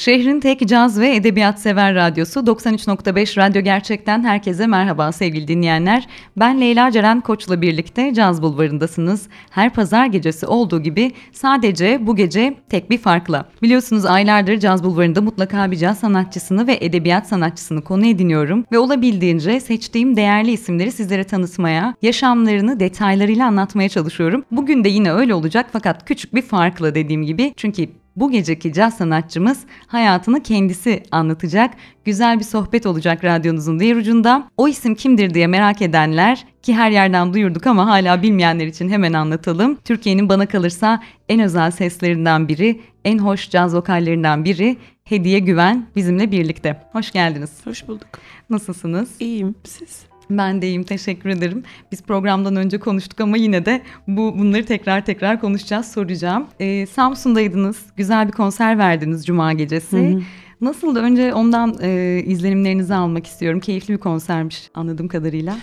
Şehrin tek caz ve edebiyat sever radyosu 93.5 Radyo Gerçek'ten herkese merhaba sevgili dinleyenler. Ben Leyla Ceren Koç'la birlikte Caz Bulvarı'ndasınız. Her pazar gecesi olduğu gibi sadece bu gece tek bir farkla. Biliyorsunuz aylardır Caz Bulvarı'nda mutlaka bir caz sanatçısını ve edebiyat sanatçısını konu ediniyorum. Ve olabildiğince seçtiğim değerli isimleri sizlere tanıtmaya, yaşamlarını detaylarıyla anlatmaya çalışıyorum. Bugün de yine öyle olacak fakat küçük bir farkla dediğim gibi. Çünkü bu geceki caz sanatçımız hayatını kendisi anlatacak. Güzel bir sohbet olacak radyonuzun diğer ucunda. O isim kimdir diye merak edenler ki her yerden duyurduk ama hala bilmeyenler için hemen anlatalım. Türkiye'nin bana kalırsa en özel seslerinden biri, en hoş caz vokallerinden biri Hediye Güven bizimle birlikte. Hoş geldiniz. Hoş bulduk. Nasılsınız? İyiyim. Siz? Ben de iyiyim teşekkür ederim. Biz programdan önce konuştuk ama yine de bu bunları tekrar tekrar konuşacağız soracağım. Ee, Samsun'daydınız güzel bir konser verdiniz Cuma gecesi. Hı hı. Nasıldı? Önce ondan e, izlenimlerinizi almak istiyorum. Keyifli bir konsermiş anladığım kadarıyla.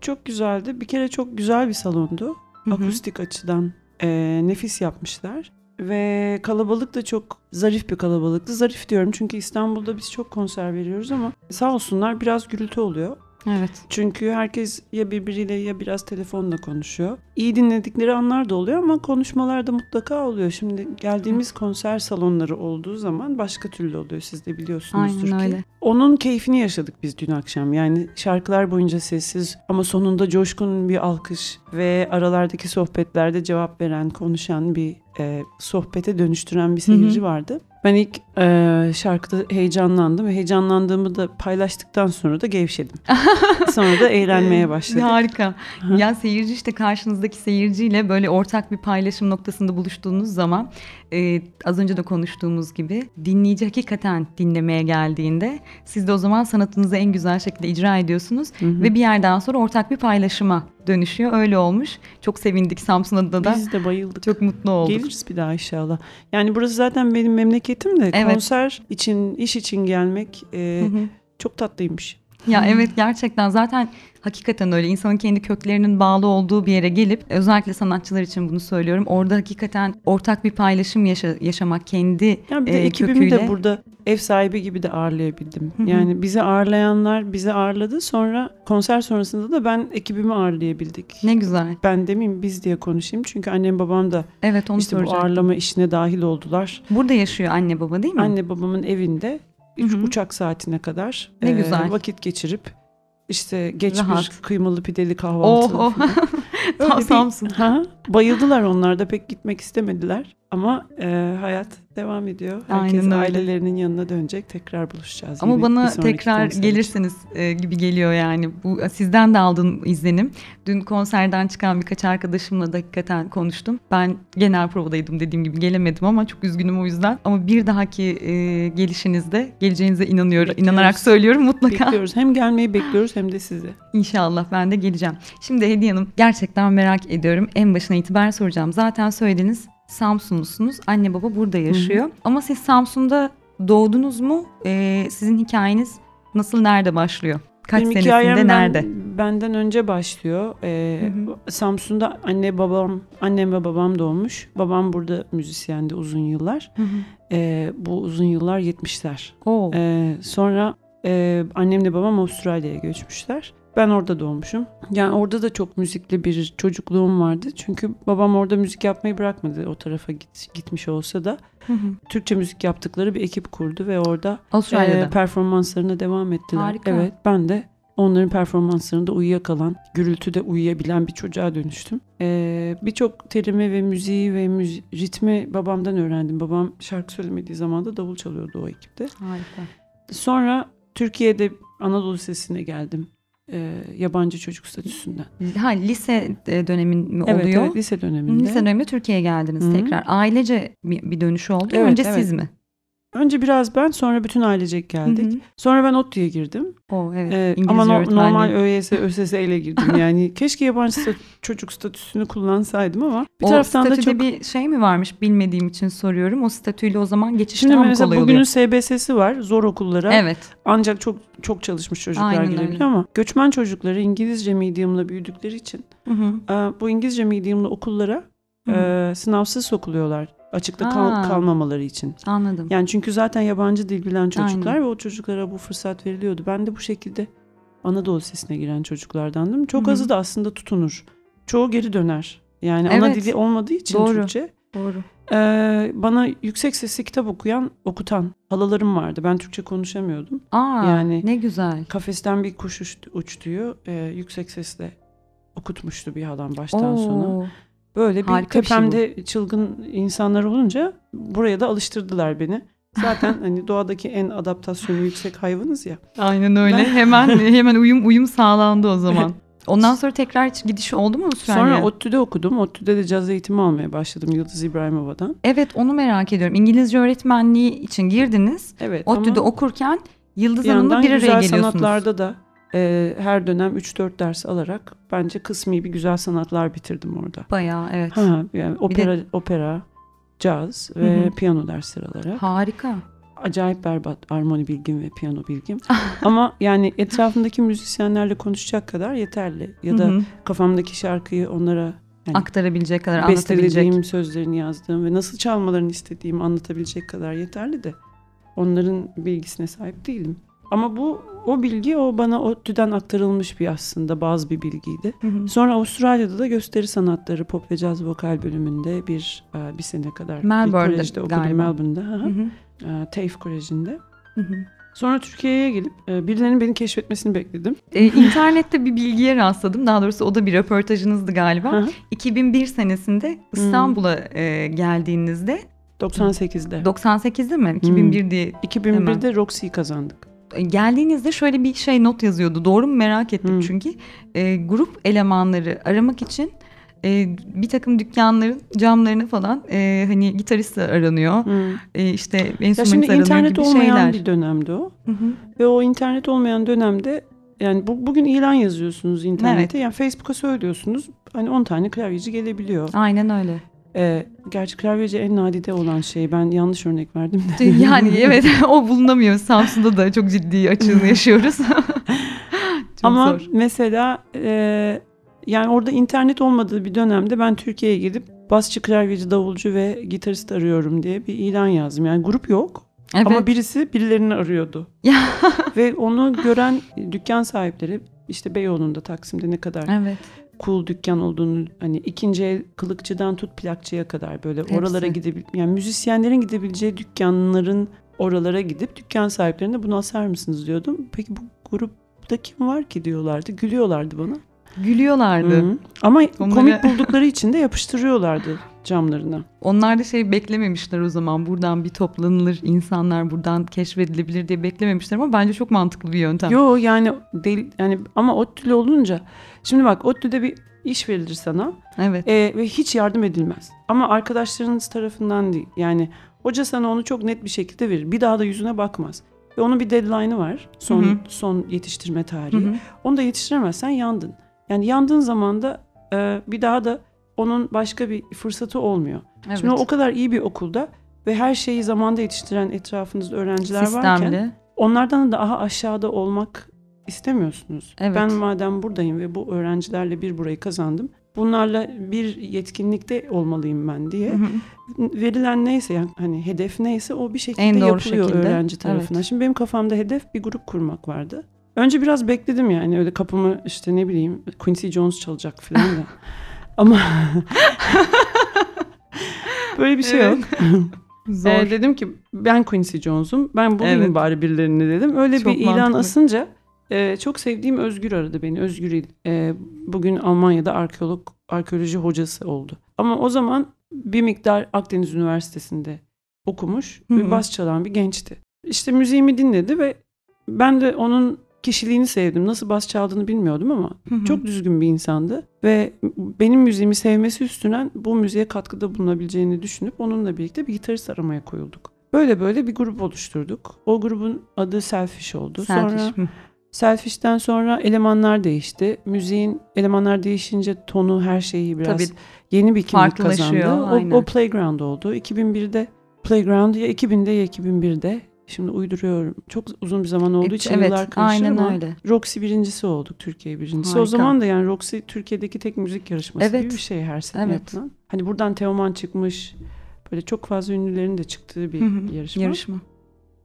Çok güzeldi. Bir kere çok güzel bir salondu. Hı hı. Akustik açıdan e, nefis yapmışlar. Ve kalabalık da çok zarif bir kalabalıktı. Zarif diyorum çünkü İstanbul'da biz çok konser veriyoruz ama sağ olsunlar biraz gürültü oluyor. Evet. Çünkü herkes ya birbiriyle ya biraz telefonla konuşuyor. İyi dinledikleri anlar da oluyor ama konuşmalar da mutlaka oluyor. Şimdi geldiğimiz konser salonları olduğu zaman başka türlü oluyor. Siz de biliyorsunuzdur Aynen ki. öyle. Onun keyfini yaşadık biz dün akşam. Yani şarkılar boyunca sessiz ama sonunda coşkun bir alkış ve aralardaki sohbetlerde cevap veren, konuşan bir e, sohbete dönüştüren bir seyirci hı hı. vardı. Ben ilk e, şarkıda heyecanlandım ve heyecanlandığımı da paylaştıktan sonra da gevşedim. sonra da eğlenmeye başladım. Harika. ya seyirci işte karşınızdaki seyirciyle böyle ortak bir paylaşım noktasında buluştuğunuz zaman e, az önce de konuştuğumuz gibi dinleyici hakikaten dinlemeye geldiğinde siz de o zaman sanatınızı en güzel şekilde icra ediyorsunuz hı hı. ve bir yerden sonra ortak bir paylaşıma dönüşüyor. Öyle olmuş. Çok sevindik Samsun'da da. Biz de bayıldık. Çok mutlu olduk. Geliriz bir daha inşallah. Yani burası zaten benim memleketim de evet. konser için, iş için gelmek e, hı hı. çok tatlıymış. Ya evet gerçekten zaten hakikaten öyle insanın kendi köklerinin bağlı olduğu bir yere gelip özellikle sanatçılar için bunu söylüyorum. Orada hakikaten ortak bir paylaşım yaşa, yaşamak kendi yani bir de e, ekibimi köküyle. de burada ev sahibi gibi de ağırlayabildim. Hı hı. Yani bizi ağırlayanlar bizi ağırladı. Sonra konser sonrasında da ben ekibimi ağırlayabildik. Ne güzel. Ben demeyeyim biz diye konuşayım. Çünkü annem babam da evet, onu işte bu ağırlama işine dahil oldular. Burada yaşıyor anne baba değil mi? Anne babamın evinde. Üç uçak saatine kadar ne e, güzel. vakit geçirip işte geç Rahat. bir kıymalı pideli kahvaltı. Oh, oh. Samsun. Ha, bayıldılar onlar da pek gitmek istemediler. Ama e, hayat devam ediyor. Herkes Aynen ailelerinin yanına dönecek. Tekrar buluşacağız. Ama bana tekrar gelirsiniz e, gibi geliyor yani. Bu sizden de aldığım izlenim. Dün konserden çıkan birkaç arkadaşımla da hakikaten konuştum. Ben genel provadaydım dediğim gibi gelemedim ama çok üzgünüm o yüzden. Ama bir dahaki e, gelişinizde geleceğinize inanıyorum. Bekliyoruz. İnanarak söylüyorum mutlaka. Bekliyoruz. Hem gelmeyi bekliyoruz hem de sizi. İnşallah ben de geleceğim. Şimdi Hediye Hanım gerçekten merak ediyorum. En başına itibaren soracağım. Zaten söylediniz Samsunlusunuz. Anne baba burada yaşıyor. Hı hı. Ama siz Samsun'da doğdunuz mu? Ee, sizin hikayeniz nasıl, nerede başlıyor? Kaç Benim senesinde, nerede? Ben, benden önce başlıyor. Ee, hı hı. Samsun'da anne babam, annem ve babam doğmuş. Babam burada müzisyendi uzun yıllar. Hı hı. Ee, bu uzun yıllar 70'ler. Ee, sonra e, annemle babam Avustralya'ya göçmüşler. Ben orada doğmuşum. Yani orada da çok müzikli bir çocukluğum vardı. Çünkü babam orada müzik yapmayı bırakmadı o tarafa git, gitmiş olsa da. Hı hı. Türkçe müzik yaptıkları bir ekip kurdu ve orada e, performanslarına devam ettiler. Harika. Evet ben de onların performanslarında uyuyakalan, gürültüde uyuyabilen bir çocuğa dönüştüm. Ee, Birçok terimi ve müziği ve müzi ritmi babamdan öğrendim. Babam şarkı söylemediği zaman da davul çalıyordu o ekipte. Harika. Sonra Türkiye'de Anadolu Lisesi'ne geldim. E, yabancı çocuk statüsünden. Ha lise e, dönemin mi evet, oluyor? Evet lise döneminde. Lise döneminde Türkiye'ye geldiniz Hı-hı. tekrar. Ailece bir, bir dönüş oldu. Evet, Önce evet. siz mi? Önce biraz ben sonra bütün ailecek geldik. Hı hı. Sonra ben ODTÜ'ye girdim. O evet. Ee, İngilizce ama no- normal ÖYS, ÖSS ile girdim. Yani keşke yabancı sta- çocuk statüsünü kullansaydım ama bir o taraftan da çok... bir şey mi varmış bilmediğim için soruyorum. O statüyle o zaman geçiş Şimdi daha mı mesela kolay bugünün oluyor? SBS'si var zor okullara. Evet. Ancak çok çok çalışmış çocuklar Aynen girebiliyor öyle. ama göçmen çocukları İngilizce medium'la büyüdükleri için Hı hı. e, bu İngilizce medium'lu okullara Hı hı. e, sınavsız sokuluyorlar. Açıkta kal- kalmamaları için. Anladım. Yani çünkü zaten yabancı dil bilen çocuklar Aynen. ve o çocuklara bu fırsat veriliyordu. Ben de bu şekilde Anadolu Lisesi'ne giren çocuklardandım. Çok Hı hı. azı da aslında tutunur. Çoğu geri döner. Yani ana Evet. dili olmadığı için Doğru. Türkçe. Doğru. Ee, bana yüksek sesli kitap okuyan, okutan halalarım vardı. Ben Türkçe konuşamıyordum. Aa Yani- ne güzel. Kafesten bir kuş uçtu, uçtuyu e, yüksek sesle okutmuştu bir halam baştan sona. Böyle bir Harika bir şey tepemde çılgın insanlar olunca buraya da alıştırdılar beni. Zaten hani doğadaki en adaptasyonu yüksek hayvanız ya. Aynen öyle. Ben- hemen hemen uyum uyum sağlandı o zaman. Ondan sonra tekrar gidiş oldu mu Avustralya'ya? Sonra ODTÜ'de okudum. ODTÜ'de de caz eğitimi almaya başladım Yıldız İbrahimova'dan. Evet onu merak ediyorum. İngilizce öğretmenliği için girdiniz. Evet ODTÜ'de okurken Yıldız Hanım'la bir araya güzel geliyorsunuz. sanatlarda da e, her dönem 3-4 ders alarak bence kısmi bir güzel sanatlar bitirdim orada. Bayağı evet. Ha, yani opera, de- opera, caz ve Hı hı. piyano dersleri alarak. Harika. acayip berbat armoni bilgim ve piyano bilgim. Ama yani etrafımdaki müzisyenlerle konuşacak kadar yeterli. Ya da Hı hı. kafamdaki şarkıyı onlara yani aktarabilecek kadar anlatabilecek. sözlerini yazdığım ve nasıl çalmalarını istediğimi anlatabilecek kadar yeterli de onların bilgisine sahip değilim. Ama bu o bilgi o bana ODTÜ'den aktarılmış bir aslında bazı bir bilgiydi. Hı hı. Sonra Avustralya'da da gösteri sanatları pop ve caz vokal bölümünde bir e, bir sene kadar Melbourne'de bir kolejde okudum galiba. Melbourne'da. Hı hı. Hı hı. E, TAFE Koleji'nde. Hı hı. Sonra Türkiye'ye gelip e, birilerinin beni keşfetmesini bekledim. Ee, internette bir bilgiye rastladım. Daha doğrusu o da bir röportajınızdı galiba. Hı hı. 2001 senesinde İstanbul'a e, geldiğinizde 98'de. 98'de mi? 2001 diye 2001'de Roxy'yi kazandık. Geldiğinizde şöyle bir şey not yazıyordu. Doğru mu merak ettim Hı. çünkü. E, grup elemanları aramak için e, bir takım dükkanların camlarını falan e, hani gitarist aranıyor. Hı. E, işte Ya enstrüman şimdi aranıyor internet gibi olmayan şeyler. bir dönemdi o. Hı hı. Ve o internet olmayan dönemde yani bu, bugün ilan yazıyorsunuz internete. Yani Facebook'a söylüyorsunuz. Hani 10 tane klavyeci gelebiliyor. Aynen öyle. Ee, gerçi klavyeci en nadide olan şey. Ben yanlış örnek verdim de. Yani evet o bulunamıyor. Samsun'da da çok ciddi açığını yaşıyoruz. çok Ama zor. mesela e, yani orada internet olmadığı bir dönemde ben Türkiye'ye gidip basçı, klavyeci, davulcu ve gitarist arıyorum diye bir ilan yazdım. Yani grup yok Evet. ama birisi birilerini arıyordu. Ve onu gören dükkan sahipleri işte Beyoğlu'nda Taksim'de ne kadar Evet. Cool dükkan olduğunu hani ikinci el kılıkçıdan tut plakçıya kadar böyle Hepsi. oralara gidebil yani müzisyenlerin gidebileceği dükkanların oralara gidip dükkan sahiplerine bunu asar mısınız diyordum. Peki bu grupta kim var ki diyorlardı. Gülüyorlardı bana. Gülüyorlardı. Hı. Ama Onları- komik buldukları için de yapıştırıyorlardı camlarına. Onlar da şey beklememişler o zaman. Buradan bir toplanılır, insanlar buradan keşfedilebilir diye beklememişler ama bence çok mantıklı bir yöntem. Yo yani del, yani ama ODTÜ'lü olunca şimdi bak ODTÜ'de bir iş verilir sana Evet. e, ve hiç yardım edilmez. Ama arkadaşlarınız tarafından değil. Yani hoca sana onu çok net bir şekilde verir. Bir daha da yüzüne bakmaz. Ve onun bir deadline'ı var. Son Hı hı. son yetiştirme Hı tarihi. hı. Onu da yetiştiremezsen yandın. Yani yandığın zaman da e, bir daha da onun başka bir fırsatı olmuyor. Evet. Şimdi o kadar iyi bir okulda ve her şeyi zamanda yetiştiren etrafınızda öğrenciler varken Sistemli. onlardan da daha aşağıda olmak istemiyorsunuz. Evet. Ben madem buradayım ve bu öğrencilerle bir burayı kazandım. Bunlarla bir yetkinlikte olmalıyım ben diye. Hı hı. Verilen neyse yani hani hedef neyse o bir şekilde En doğru yapılıyor şekilde, öğrenci tarafından. evet. Şimdi benim kafamda hedef bir grup kurmak vardı. Önce biraz bekledim yani öyle kapımı işte ne bileyim Quincy Jones çalacak falan da. Ama böyle bir şey Evet. yok. Zor. Ee, dedim ki ben Quincy Jones'um. Ben bulayım Evet. bari birilerini dedim. Öyle Çok bir ilan mantıklı. asınca e, çok sevdiğim Özgür aradı beni. Özgür. E, bugün Almanya'da arkeolog arkeoloji hocası oldu. Ama o zaman bir miktar Akdeniz Üniversitesi'nde okumuş Hı ve hı. bas çalan bir gençti. İşte müziğimi dinledi ve ben de onun kişiliğini sevdim. Nasıl bas çaldığını bilmiyordum ama çok düzgün bir insandı. Ve benim müziğimi sevmesi üstünen bu müziğe katkıda bulunabileceğini düşünüp onunla birlikte bir gitarist aramaya koyulduk. Böyle böyle bir grup oluşturduk. O grubun adı Selfish oldu. Selfish. Sonra Selfish'ten sonra elemanlar değişti. Müziğin elemanlar değişince tonu her şeyi biraz Tabii. yeni bir kimlik kazandı. aynen. O, o Playground oldu. 2001'de Playground ya 2000'de ya 2001'de. Şimdi uyduruyorum. Çok uzun bir zaman olduğu için evet, yıllar karışır aynen ama öyle. Roxy birincisi olduk. Türkiye birincisi. Harika. O zaman da yani Roxy Türkiye'deki tek müzik yarışması Evet. gibi bir şey her sene Evet. yapılan. Hani buradan Teoman çıkmış. Böyle çok fazla ünlülerin de çıktığı bir yarışma. Yarışma.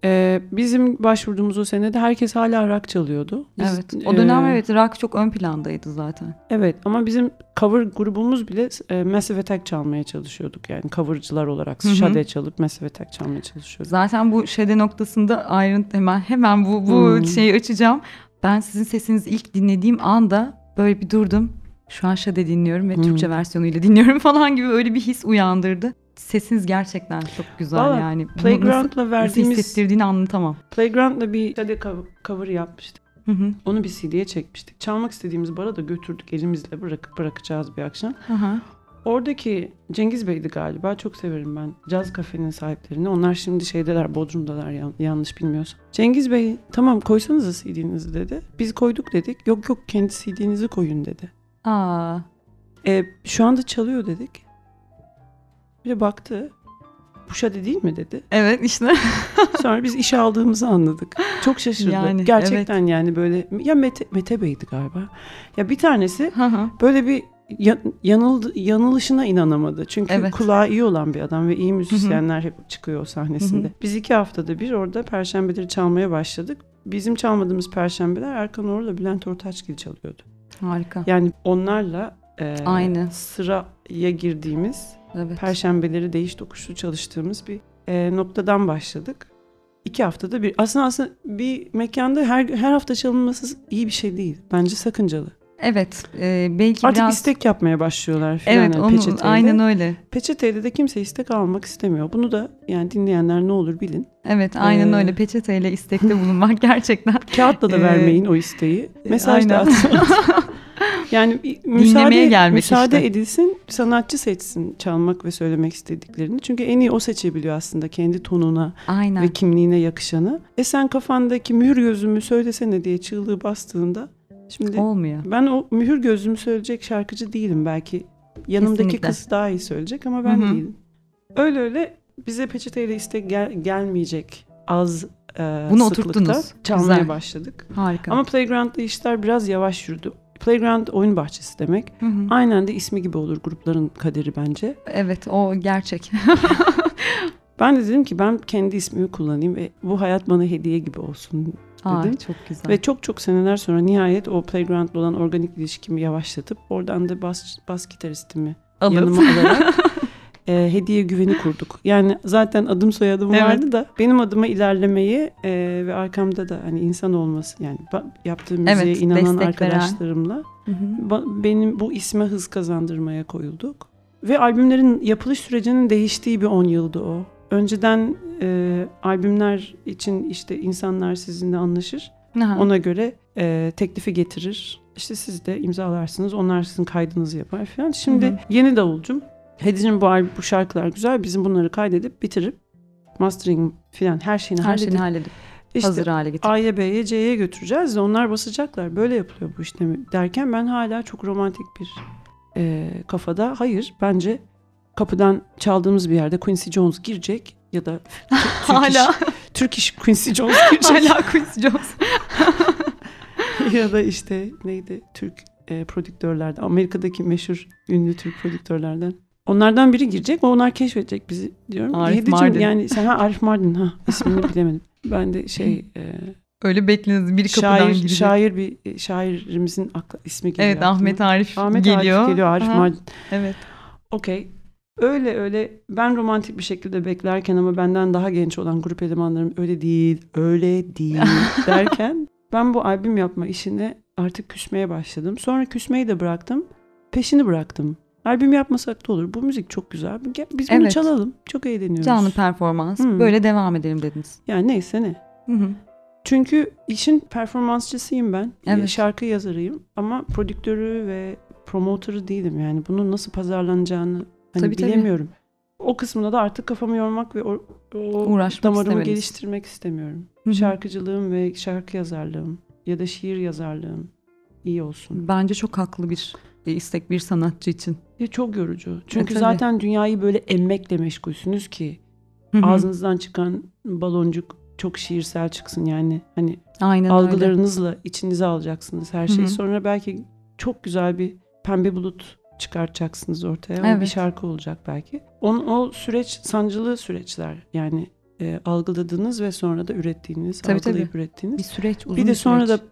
Ee, bizim başvurduğumuz o senede herkes hala rock çalıyordu. Biz, evet. O dönem e, evet rock çok ön plandaydı zaten. Evet ama bizim cover grubumuz bile e, Massive Attack çalmaya çalışıyorduk. Yani covercılar olarak Hı hı. Sade çalıp Massive Attack çalmaya çalışıyorduk. Zaten bu şede noktasında ayrıntı hemen hemen bu bu Hmm. şeyi açacağım. Ben sizin sesinizi ilk dinlediğim anda böyle bir durdum. Şu an şade dinliyorum ve Hmm. Türkçe versiyonuyla dinliyorum falan gibi öyle bir his uyandırdı. Sesiniz gerçekten çok güzel Vallahi yani. Nasıl, Playground'la nasıl verdiğimiz hissettirdiğini anlatamam. Playground'la bir Sade cover, cover yapmıştık. Hı hı. Onu bir CD'ye çekmiştik. Çalmak istediğimiz bara da götürdük elimizle bırakıp bırakacağız bir akşam. Hı hı. Oradaki Cengiz Bey'di galiba. Çok severim ben. Caz kafenin sahiplerini. Onlar şimdi şeydeler, Bodrum'dalar yan- yanlış bilmiyorsam. Cengiz Bey tamam koysanıza CD'nizi dedi. Biz koyduk dedik. Yok yok kendi CD'nizi koyun dedi. Aa, E, şu anda çalıyor dedik. Bir de baktı. Bu şade değil mi dedi. evet işte. Sonra biz işe aldığımızı anladık. Çok şaşırdı. Yani, Gerçekten yani böyle ya Mete, Mete Bey'di galiba. Ya bir tanesi Hı hı. böyle bir ya- yanıldı, yanılışına inanamadı. Çünkü Evet. kulağı iyi olan bir adam ve iyi müzisyenler hep çıkıyor o sahnesinde. Biz iki haftada bir orada perşembeleri çalmaya başladık. Bizim çalmadığımız perşembeler Erkan Oğur'la Bülent Ortaçgil çalıyordu. Harika. Yani onlarla e, Aynı. sıraya girdiğimiz Evet. perşembeleri değiş tokuşlu çalıştığımız bir e, noktadan başladık. İki haftada bir. Aslında aslında bir mekanda her her hafta çalınması iyi bir şey değil. Bence sakıncalı. Evet. e, belki Artık biraz istek yapmaya başlıyorlar filan Evet, yani onu peçeteyle. aynen öyle. Peçeteyle de kimse istek almak istemiyor. Bunu da yani dinleyenler ne olur bilin. Evet, aynen Ee, öyle. Peçeteyle istekte bulunmak gerçekten. Kağıtla da Ee, vermeyin o isteği. Mesaj da atın. yani müsaade, gelmek müsaade işte. edilsin, sanatçı seçsin çalmak ve söylemek istediklerini. Çünkü en iyi o seçebiliyor aslında kendi tonuna Aynen. ve kimliğine yakışanı. E sen kafandaki mühür gözümü söylesene diye çığlığı bastığında şimdi Olmuyor. ben o mühür gözümü söyleyecek şarkıcı değilim belki. Yanımdaki Kesinlikle. kız daha iyi söyleyecek ama ben Hı hı. değilim. Öyle öyle bize peçeteyle istek gel- gelmeyecek az e, Bunu sıklıkta oturttunuz. çalmaya Güzel. başladık. Harika. Ama Playground'da işler biraz yavaş yürüdü. Playground oyun bahçesi demek. Hı hı. Aynen de ismi gibi olur grupların kaderi bence. Evet, o gerçek. Ben de dedim ki ben kendi ismimi kullanayım ve bu hayat bana hediye gibi olsun Aa, dedim. çok güzel. Ve çok çok seneler sonra nihayet o Playground'la olan organik ilişkimi yavaşlatıp oradan da bas, bas gitaristimi Alıp. yanıma alarak e, hediye güveni kurduk. Yani zaten adım soyadım Evet. vardı da benim adıma ilerlemeyi e, ve arkamda da hani insan olması yani yaptığım müziğe Evet, inanan arkadaşlarımla Hı benim bu isme hız kazandırmaya koyulduk. Ve albümlerin yapılış sürecinin değiştiği bir 10 yıldı o. Önceden e, albümler için işte insanlar sizinle anlaşır. Aha. Ona göre e, teklifi getirir. İşte siz de imzalarsınız. Onlar sizin kaydınızı yapar falan. Şimdi Hı hı. yeni davulcum. Hedi'cim bu, bu şarkılar güzel. Bizim bunları kaydedip bitirip mastering falan her şeyini Her halledip şeyini halledip işte hazır hale getir. A'ya B'ye C'ye götüreceğiz de onlar basacaklar. Böyle yapılıyor bu işte derken ben hala çok romantik bir e, kafada. Hayır bence kapıdan çaldığımız bir yerde Quincy Jones girecek ya da Hala Turkish Quincy Jones girecek hala Quincy Jones. ya da işte neydi Türk e, prodüktörlerden Amerika'daki meşhur ünlü Türk prodüktörlerden. Onlardan biri girecek onlar keşfedecek bizi diyorum. Arif Hedicim, Mardin. Yani sen ha Arif Mardin ha ismini bilemedim. Ben de şey e, Öyle bekleniyoruz. Biri kapıdan şair girecek. şair bir e, şairimizin akla, ismi geliyor. Evet aklıma. Ahmet Arif Ahmet geliyor. Arif geliyor Arif Aha, Mardin. Evet. Okey. Öyle öyle ben romantik bir şekilde beklerken ama benden daha genç olan grup elemanlarım öyle değil, öyle değil derken ben bu albüm yapma işine artık küsmeye başladım. Sonra küsmeyi de bıraktım. Peşini bıraktım. Albüm yapmasak da olur. Bu müzik çok güzel. Biz bunu Evet. çalalım. Çok eğleniyoruz. Canlı performans. Hı. Böyle devam edelim dediniz. Yani neyse ne. Hı hı. Çünkü işin performansçısıyım ben. Evet. Şarkı yazarıyım ama prodüktörü ve promotörü değilim. Yani bunun nasıl pazarlanacağını hani Tabii, tabii. bilemiyorum. O kısmında da artık kafamı yormak ve o, o Uğraşmak damarımı istemediniz. geliştirmek istemiyorum. Hı hı. Şarkıcılığım ve şarkı yazarlığım ya da şiir yazarlığım iyi olsun. Bence çok haklı bir e, istek bir sanatçı için. Ya çok yorucu. Çünkü tabii. zaten dünyayı böyle emmekle meşgulsünüz ki Hı hı. ağzınızdan çıkan baloncuk çok şiirsel çıksın yani. Hani Aynen öyle. algılarınızla içinize alacaksınız her şeyi. Hı hı. Sonra belki çok güzel bir pembe bulut çıkartacaksınız ortaya. O bir Evet. şarkı olacak belki. On, o süreç sancılı süreçler. Yani e, algıladığınız ve sonra da ürettiğiniz, Tabii, algılayıp tabii. ürettiğiniz. Bir süreç, uzun bir de bir sonra süreç. da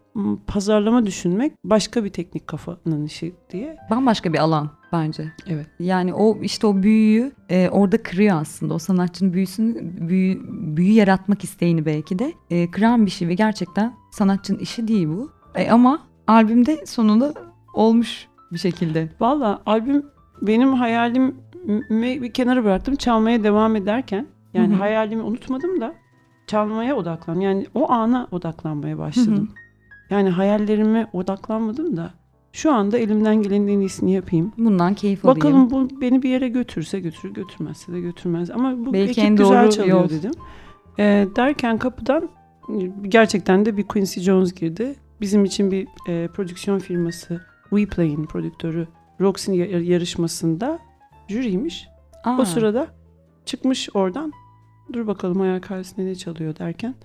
pazarlama düşünmek başka bir teknik kafanın işi diye. bambaşka bir alan bence. Evet. Yani o işte o büyüyü e, orada kırıyor aslında. O sanatçının büyüsünü, büyü, büyü yaratmak isteğini belki de e, kıran bir şey ve gerçekten sanatçının işi değil bu. E, ama albümde sonunda olmuş bir şekilde. Valla albüm benim hayalimi bir kenara bıraktım. Çalmaya devam ederken yani Hı hı. hayalimi unutmadım da çalmaya odaklan. Yani o ana odaklanmaya başladım. Yani hayallerime odaklanmadım da şu anda elimden gelenin en iyisini yapayım. Bundan keyif alayım. Bakalım bu beni bir yere götürse götürür, götürmezse de götürmez. Ama bu Belki ekip en güzel doğru çalıyor yol. dedim. Ee, derken kapıdan gerçekten de bir Quincy Jones girdi. Bizim için bir e, prodüksiyon firması WePlay'in prodüktörü Roxy'nin ya- yarışmasında jüriymiş. Aa, O sırada çıkmış oradan. Dur bakalım hayal kahvesinde ne çalıyor derken.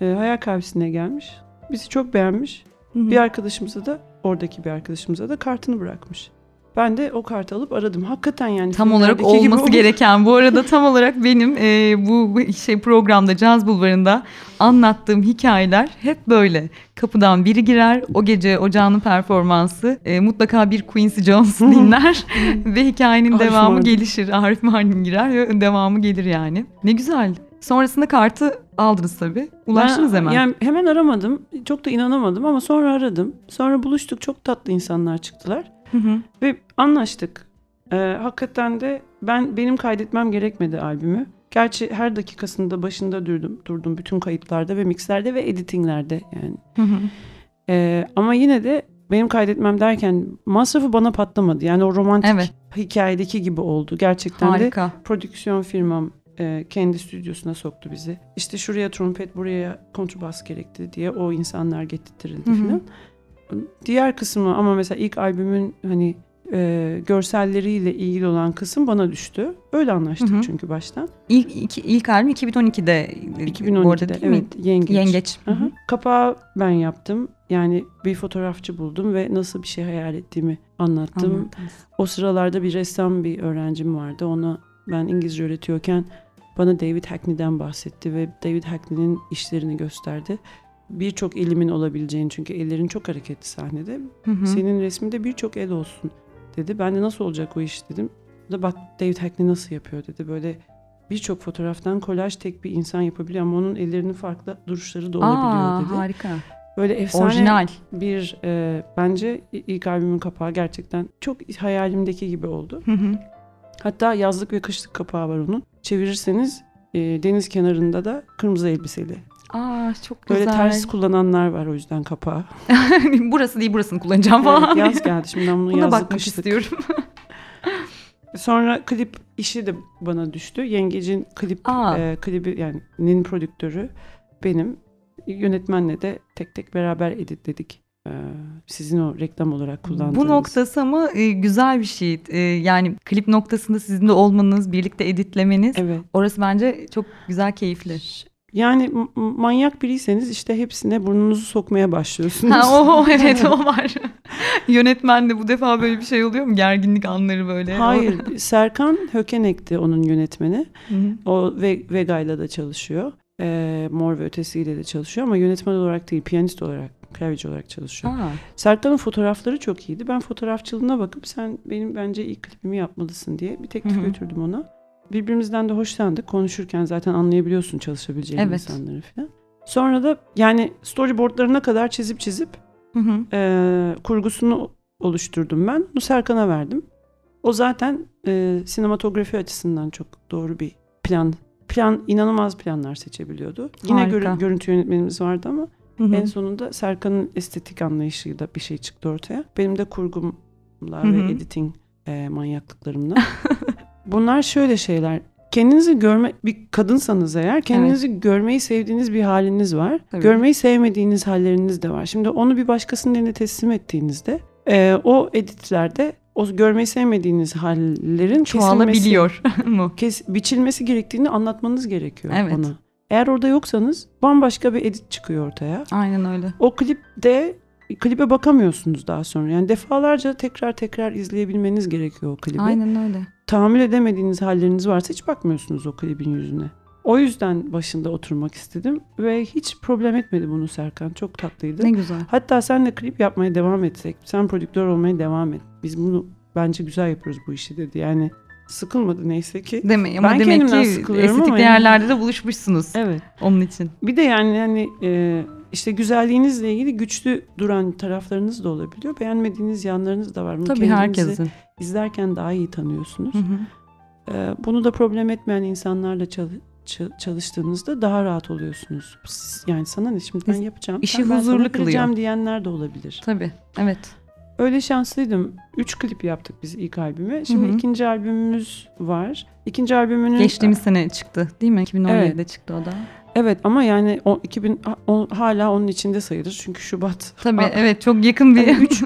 E, hayal kahvesine gelmiş. Bizi çok beğenmiş. hı hı. Bir arkadaşımıza da oradaki bir arkadaşımıza da kartını bırakmış. Ben de o kartı alıp aradım. Hakikaten yani Tam olarak gibi olması olmuş. gereken. Bu arada tam olarak benim e, bu şey programda Caz Bulvarı'nda anlattığım hikayeler hep böyle. Kapıdan biri girer, o gece ocağının performansı e, mutlaka bir Quincy Jones dinler ve hikayenin Arif devamı Mardin. gelişir. Arif Mardin girer ve devamı gelir yani. Ne güzel. Sonrasında kartı aldınız tabii. Ulaştınız Ben- hemen. Yani hemen aramadım. Çok da inanamadım ama sonra aradım. Sonra buluştuk. Çok tatlı insanlar çıktılar. Hı hı. Ve anlaştık. Ee, hakikaten de ben benim kaydetmem gerekmedi albümü. Gerçi her dakikasında başında durdum, durdum bütün kayıtlarda ve mixlerde ve editinglerde yani. Hı hı. Ee, ama yine de benim kaydetmem derken masrafı bana patlamadı. Yani o romantik Evet. hikayedeki gibi oldu. Gerçekten de Harika. prodüksiyon firmam e, kendi stüdyosuna soktu bizi. İşte şuraya trompet, buraya kontrbas gerekti diye o insanlar getirtildi falan. Diğer kısmı ama mesela ilk albümün hani e, görselleriyle ilgili olan kısım bana düştü. Öyle anlaştık Hı hı. çünkü baştan. İlk, iki, ilk albüm 2012'de. bu arada 2012'de değil mi? evet Yengeç. Yengeç. Hı hı. Kapağı ben yaptım. Yani bir fotoğrafçı buldum ve nasıl bir şey hayal ettiğimi anlattım. Anlattınız. O sıralarda bir ressam bir öğrencim vardı. Ona ben İngilizce öğretiyorken bana David Hackney'den bahsetti ve David Hackney'nin işlerini gösterdi. Birçok elimin olabileceğini çünkü ellerin çok hareketli sahnede. Hı hı. Senin resminde birçok el olsun dedi. Ben de nasıl olacak o iş dedim. O da bak David Hackney nasıl yapıyor dedi. Böyle birçok fotoğraftan kolaj tek bir insan yapabiliyor ama onun ellerinin farklı duruşları da olabiliyor Aa, dedi. harika. Böyle efsane Orijinal. bir e, bence ilk albümün kapağı gerçekten çok hayalimdeki gibi oldu. Hı hı. Hatta yazlık ve kışlık kapağı var onun. Çevirirseniz e, deniz kenarında da kırmızı elbiseli. Aa çok güzel. Böyle ters kullananlar var o yüzden kapağı. burası değil burasını kullanacağım falan. Evet, yaz geldi şimdi ben bunu Buna yazlık bakmak kışlık. istiyorum. Sonra klip işi de bana düştü. Yengecin klip Aa. e, klibi yani nin prodüktörü benim. Yönetmenle de tek tek beraber editledik. E, sizin o reklam olarak kullandığınız. Bu noktası ama e, güzel bir şey. E, yani klip noktasında sizin de olmanız, birlikte editlemeniz. Evet. Orası bence çok güzel, keyifli. Yani manyak biriyseniz işte hepsine burnunuzu sokmaya başlıyorsunuz. Ha, o evet o var. Yönetmen de bu defa böyle bir şey oluyor mu? Gerginlik anları böyle. Hayır, Serkan Hökenek'ti onun yönetmeni. Hı hı. O Ve- Vega'yla da çalışıyor. Ee, Mor ve Ötesi'yle de çalışıyor ama yönetmen olarak değil, piyanist olarak, klavyeci olarak çalışıyor. Aa, Serkan'ın fotoğrafları çok iyiydi. Ben fotoğrafçılığına bakıp sen benim bence ilk klibimi yapmalısın diye bir teklif Hı hı. götürdüm ona. Birbirimizden de hoşlandık. Konuşurken zaten anlayabiliyorsun çalışabileceğin Evet. insanları falan. Sonra da yani storyboardlarına kadar çizip çizip hı hı. e, kurgusunu oluşturdum ben. Bu Serkan'a verdim. O zaten e, sinematografi açısından çok doğru bir plan plan inanılmaz planlar seçebiliyordu. Yine gör, görüntü yönetmenimiz vardı ama hı en sonunda Serkan'ın estetik anlayışıyla bir şey çıktı ortaya. Benim de kurgumla hı hı. ve editing e, manyaklıklarımla. Bunlar şöyle şeyler. Kendinizi görme bir kadınsanız eğer kendinizi evet. görmeyi sevdiğiniz bir haliniz var. Tabii. Görmeyi sevmediğiniz halleriniz de var. Şimdi onu bir başkasının eline teslim ettiğinizde e, o editlerde o görmeyi sevmediğiniz hallerin çoğalabiliyor mu? Kes, biçilmesi gerektiğini anlatmanız gerekiyor evet. ona. Eğer orada yoksanız bambaşka bir edit çıkıyor ortaya. Aynen öyle. O klipte klibe bakamıyorsunuz daha sonra. Yani defalarca tekrar tekrar izleyebilmeniz gerekiyor o klibi. Aynen öyle. Tahammül edemediğiniz halleriniz varsa hiç bakmıyorsunuz o klibin yüzüne. O yüzden başında oturmak istedim ve hiç problem etmedi bunu Serkan. Çok tatlıydı. Ne güzel. Hatta senle klip yapmaya devam etsek, sen prodüktör olmaya devam et. Biz bunu bence güzel yapıyoruz bu işi dedi. Yani sıkılmadı neyse ki. Deme, ama ben demek ki estetik değerlerde de buluşmuşsunuz. Evet. Onun için. Bir de yani yani e, işte güzelliğinizle ilgili güçlü duran taraflarınız da olabiliyor. Beğenmediğiniz yanlarınız da var. Bunu Tabii herkesin. izlerken daha iyi tanıyorsunuz. Hı hı. E, bunu da problem etmeyen insanlarla çalış çalıştığınızda daha rahat oluyorsunuz. Yani sana ne şimdi ben yapacağım. İşi ben huzurlu kılıyor. diyenler de olabilir. Tabii evet. Öyle şanslıydım. Üç klip yaptık biz ilk albüme. Şimdi Hı-hı. ikinci albümümüz var. İkinci albümünün... Geçtiğimiz sene çıktı değil mi? 2017'de evet. çıktı o da. Evet ama yani o 2000 o, hala onun içinde sayılır. Çünkü Şubat. Tabii a, evet çok yakın bir... Yani 3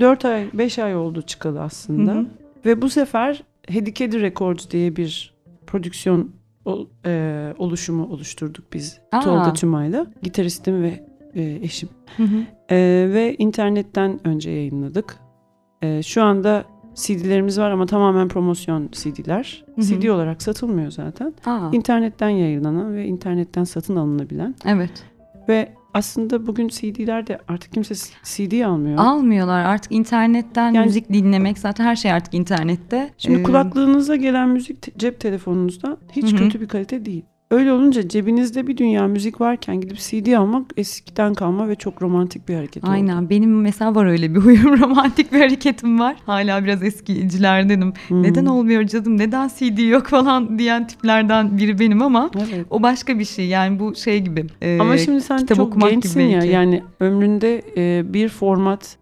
4 ay 5 ay oldu çıkalı aslında. Hı-hı. Ve bu sefer Hedikedi Records diye bir prodüksiyon o, e, oluşumu oluşturduk biz Aa. Tolga Tümay'la. Gitaristim ve e, eşim. Hı hı. E, ve internetten önce yayınladık. E, şu anda CD'lerimiz var ama tamamen promosyon CD'ler. Hı hı. CD olarak satılmıyor zaten. Aa. İnternetten yayınlanan ve internetten satın alınabilen. Evet. Ve aslında bugün CD'ler de artık kimse CD almıyor. Almıyorlar artık internetten yani, müzik dinlemek zaten her şey artık internette. Şimdi ee, kulaklığınıza gelen müzik cep telefonunuzdan hiç hı kötü bir kalite değil. Öyle olunca cebinizde bir dünya müzik varken gidip CD almak eskiden kalma ve çok romantik bir hareket Aynen. oldu. Aynen. Benim mesela var öyle bir huyum. romantik bir hareketim var. Hala biraz eskicilerdenim. Hmm. Neden olmuyor canım? Neden CD yok falan diyen tiplerden biri benim ama evet. o başka bir şey. Yani bu şey gibi. E, ama şimdi sen çok gençsin ya. Belki. Yani ömründe e, bir format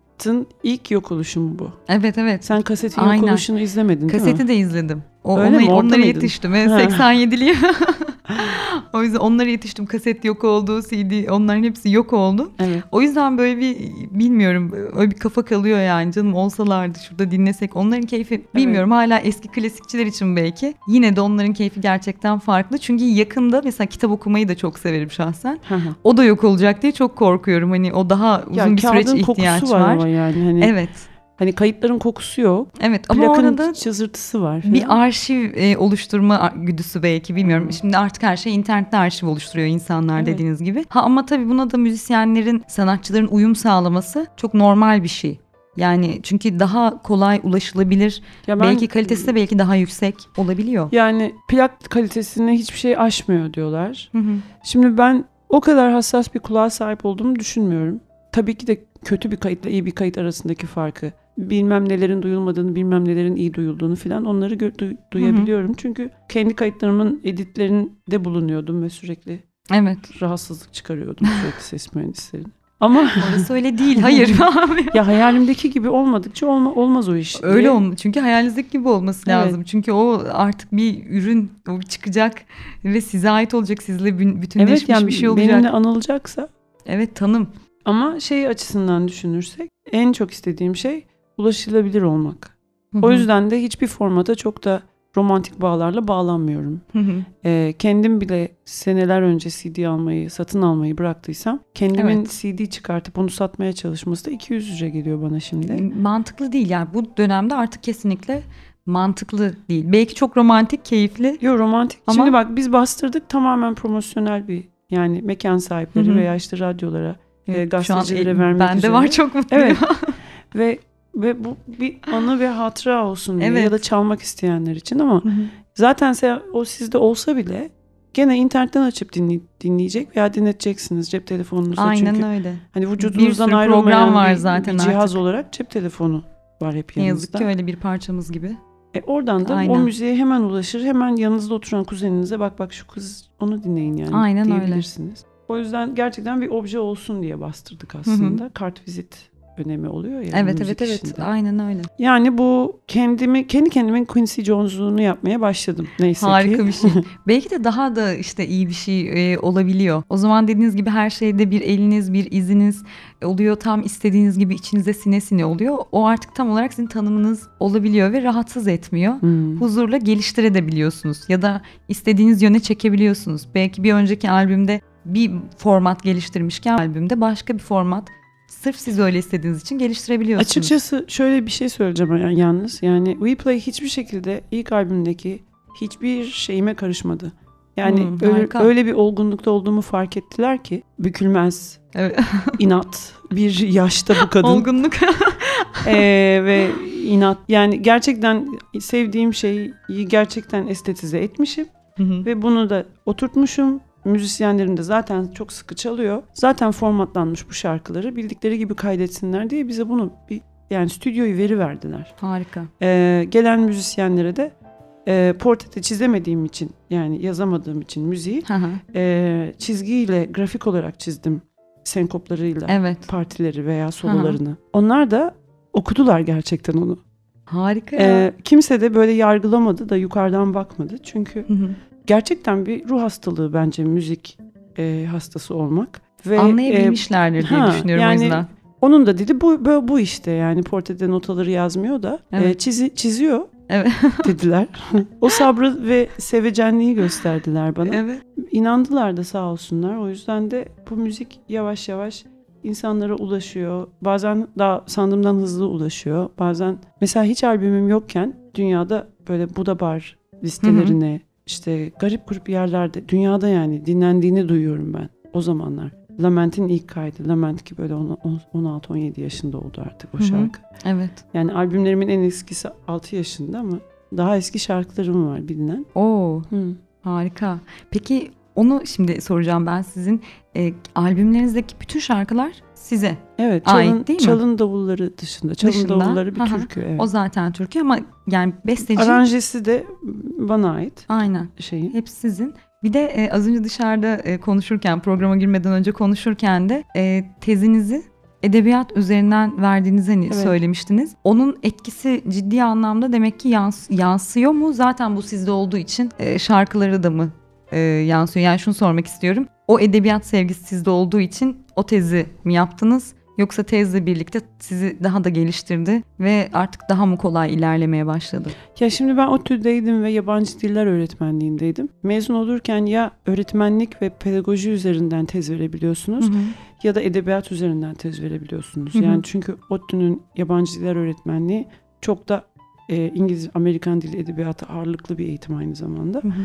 ilk yok oluşu mu bu? Evet evet. Sen kasetin Aynen. yok oluşunu izlemedin Kaseti değil mi? de izledim. O, Öyle ona, mi? Orada onlara mıydın? yetiştim. Evet, 87'liyim. o yüzden onlara yetiştim. Kaset yok oldu, CD onların hepsi yok oldu. Evet. O yüzden böyle bir bilmiyorum öyle bir kafa kalıyor yani canım olsalardı şurada dinlesek. Onların keyfi bilmiyorum evet. hala eski klasikçiler için belki. Yine de onların keyfi gerçekten farklı. Çünkü yakında mesela kitap okumayı da çok severim şahsen. o da yok olacak diye çok korkuyorum. Hani o daha uzun ya, bir süreç ihtiyaç var. var. yani. Hani... Evet. Hani kayıtların kokusu yok. Evet ama Plakın orada çızırtısı var. Falan. Bir arşiv e, oluşturma güdüsü belki bilmiyorum. Hmm. Şimdi artık her şey internette arşiv oluşturuyor insanlar evet. dediğiniz gibi. Ha ama tabii buna da müzisyenlerin, sanatçıların uyum sağlaması çok normal bir şey. Yani çünkü daha kolay ulaşılabilir. Ya ben, belki kalitesi de belki daha yüksek olabiliyor. Yani plak kalitesini hiçbir şey aşmıyor diyorlar. Hı hı. Şimdi ben o kadar hassas bir kulağa sahip olduğumu düşünmüyorum. Tabii ki de kötü bir kayıtla iyi bir kayıt arasındaki farkı bilmem nelerin duyulmadığını, bilmem nelerin iyi duyulduğunu filan onları du- duyabiliyorum. Hı hı. Çünkü kendi kayıtlarımın editlerinde bulunuyordum ve sürekli evet rahatsızlık çıkarıyordum sürekli ses mühendislerin. Ama orası öyle değil. Hayır. ya hayalimdeki gibi olmadıkça olma, olmaz o iş. Öyle olma. Çünkü hayalinizdeki gibi olması lazım. Evet. Çünkü o artık bir ürün o çıkacak ve size ait olacak. Sizle bütünleşmiş evet, yani bir şey olacak. Benimle anılacaksa. Evet tanım. Ama şey açısından düşünürsek en çok istediğim şey ulaşılabilir olmak. Hı hı. O yüzden de hiçbir formata çok da romantik bağlarla bağlanmıyorum. Hı hı. Ee, kendim bile seneler önce CD almayı, satın almayı bıraktıysam kendimin evet. CD çıkartıp onu satmaya çalışması da 200 lira geliyor bana şimdi. Mantıklı değil yani bu dönemde artık kesinlikle mantıklı değil. Belki çok romantik, keyifli. Yok romantik. Ama... Şimdi bak biz bastırdık tamamen promosyonel bir yani mekan sahipleri hı hı. veya işte radyolara, evet, e, gazetecilere vermek bende üzere. var çok mutluyum. Evet. Ve ve bu bir anı ve hatıra olsun diye evet. ya da çalmak isteyenler için ama hı hı. zaten o sizde olsa bile gene internetten açıp dinley- dinleyecek veya dinleteceksiniz cep telefonunuzda Aynen çünkü. öyle. Hani vücudunuzdan ayrılmayan var bir, zaten bir cihaz artık. olarak cep telefonu var hep yanınızda. Ne yazık ki öyle bir parçamız gibi. E oradan da Aynen. o müziğe hemen ulaşır. Hemen yanınızda oturan kuzeninize bak bak şu kız onu dinleyin yani Aynen öyle. diyebilirsiniz. O yüzden gerçekten bir obje olsun diye bastırdık aslında. Kart vizit önemi oluyor ya. Evet evet evet. işinde. Aynen öyle. Yani bu kendimi kendi kendimin Quincy Jones'luğunu yapmaya başladım neyse Harika ki. bir şey. Belki de daha da işte iyi bir şey e, olabiliyor. O zaman dediğiniz gibi her şeyde bir eliniz, bir iziniz oluyor. Tam istediğiniz gibi içinize sine sine oluyor. O artık tam olarak sizin tanımınız olabiliyor ve rahatsız etmiyor. Hmm. Huzurla geliştirebiliyorsunuz ya da istediğiniz yöne çekebiliyorsunuz. Belki bir önceki albümde bir format geliştirmişken albümde başka bir format sırf siz öyle istediğiniz için geliştirebiliyorsunuz. Açıkçası şöyle bir şey söyleyeceğim yalnız. Yani We Play hiçbir şekilde ilk albümdeki hiçbir şeyime karışmadı. Yani Hmm, öyle, harika. öyle bir olgunlukta olduğumu fark ettiler ki bükülmez, Evet. inat, bir yaşta bu kadın Olgunluk. Ee, ve inat. Yani gerçekten sevdiğim şeyi gerçekten estetize etmişim Hı hı. ve bunu da oturtmuşum. Müzisyenlerim de zaten çok sıkı çalıyor. Zaten formatlanmış bu şarkıları bildikleri gibi kaydetsinler diye bize bunu bir yani stüdyoyu veri verdiler. Harika. Ee, gelen müzisyenlere de e, portrete çizemediğim için yani yazamadığım için müziği Hı hı. e, çizgiyle grafik olarak çizdim senkoplarıyla evet. partileri veya sololarını. Onlar da okudular gerçekten onu. Harika ya. Ee, kimse de böyle yargılamadı da yukarıdan bakmadı. Çünkü Hı hı. Gerçekten bir ruh hastalığı bence müzik e, hastası olmak. Ve e, Anlayabilmişlerdir diye ha, düşünüyorum yani- o yüzden. onun da dili bu, bu, bu işte yani portrede notaları yazmıyor da e, Evet. çizi, çiziyor Evet. dediler. o sabrı ve sevecenliği gösterdiler bana. evet. İnandılar da sağ olsunlar. O yüzden de bu müzik yavaş yavaş insanlara ulaşıyor. Bazen daha sandığımdan hızlı ulaşıyor. Bazen mesela hiç albümüm yokken dünyada böyle Buda Bar listelerine işte garip grup yerlerde dünyada yani dinlendiğini duyuyorum ben o zamanlar. Lament'in ilk kaydı. Lament ki böyle on- on- 16-17 yaşında oldu artık o Hı hı. şarkı. Evet. Yani albümlerimin en eskisi 6 yaşında ama daha eski şarkılarım var bilinen. Oo, Hı. harika. Peki onu şimdi soracağım ben sizin e, albümlerinizdeki bütün şarkılar size. Evet, Ait çalın, değil mi? çalın davulları dışında. Çalın Dışında, davulları bir hı. türkü. Evet. O zaten Türkiye ama yani besteci Aranjesi de bana ait aynen. şeyin. Hepsi sizin. Bir de e, az önce dışarıda e, konuşurken, programa girmeden önce konuşurken de e, tezinizi edebiyat üzerinden verdiğinizi hani Evet. söylemiştiniz. Onun etkisi ciddi anlamda demek ki yans- yansıyor mu? Zaten bu sizde olduğu için e, şarkıları da mı e, yansıyor? Yani şunu sormak istiyorum. O edebiyat sevgisi sizde olduğu için o tezi mi yaptınız? Yoksa tezle birlikte sizi daha da geliştirdi ve artık daha mı kolay ilerlemeye başladı? Ya şimdi ben ODTÜ'deydim ve yabancı diller öğretmenliğindeydim. Mezun olurken ya öğretmenlik ve pedagoji üzerinden tez verebiliyorsunuz Hı hı. ya da edebiyat üzerinden tez verebiliyorsunuz. Hı hı. Yani çünkü ODTÜ'nün yabancı diller öğretmenliği çok da e, İngiliz, Amerikan dili edebiyatı ağırlıklı bir eğitim aynı zamanda. Hı hı.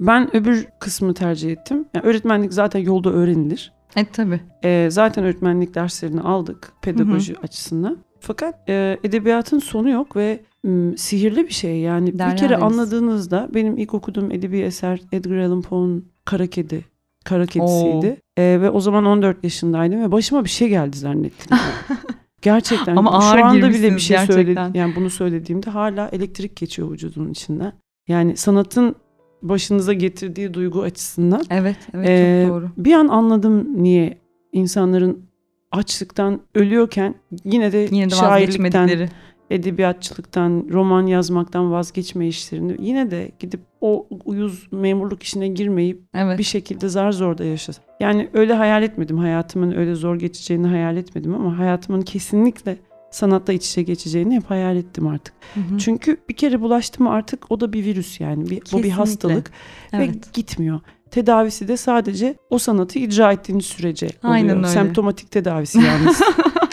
Ben öbür kısmı tercih ettim. Yani öğretmenlik zaten yolda öğrenilir. E tabii. E, zaten öğretmenlik derslerini aldık pedagoji açısından. Fakat e, edebiyatın sonu yok ve m, sihirli bir şey yani Derya bir kere Deniz. anladığınızda benim ilk okuduğum edebi eser Edgar Allan Poe'un Kara Kedi. Kara Kedisi'ydi. E, ve o zaman 14 yaşındaydım ve başıma bir şey geldi zannettim. gerçekten. Ama ağır Şu anda bile bir şey gerçekten. söyledim. Yani bunu söylediğimde hala elektrik geçiyor vücudumun içinden. Yani sanatın başınıza getirdiği duygu açısından Evet, evet ee, çok doğru. Bir an anladım niye insanların açlıktan ölüyorken yine de, Yine de şairlikten, edebiyatçılıktan, roman yazmaktan vazgeçme işlerini yine de gidip o uyuz memurluk işine girmeyip Evet. bir şekilde zar zor da yaşasın. Yani öyle hayal etmedim. Hayatımın öyle zor geçeceğini hayal etmedim ama hayatımın kesinlikle sanatla iç içe geçeceğini hep hayal ettim artık. Hı hı. Çünkü bir kere bulaştı mı artık o da bir virüs yani. Bir, bu bir hastalık ve evet. gitmiyor. Tedavisi de sadece o sanatı icra ettiğiniz sürece oluyor. Aynen öyle. Semptomatik tedavisi yalnız.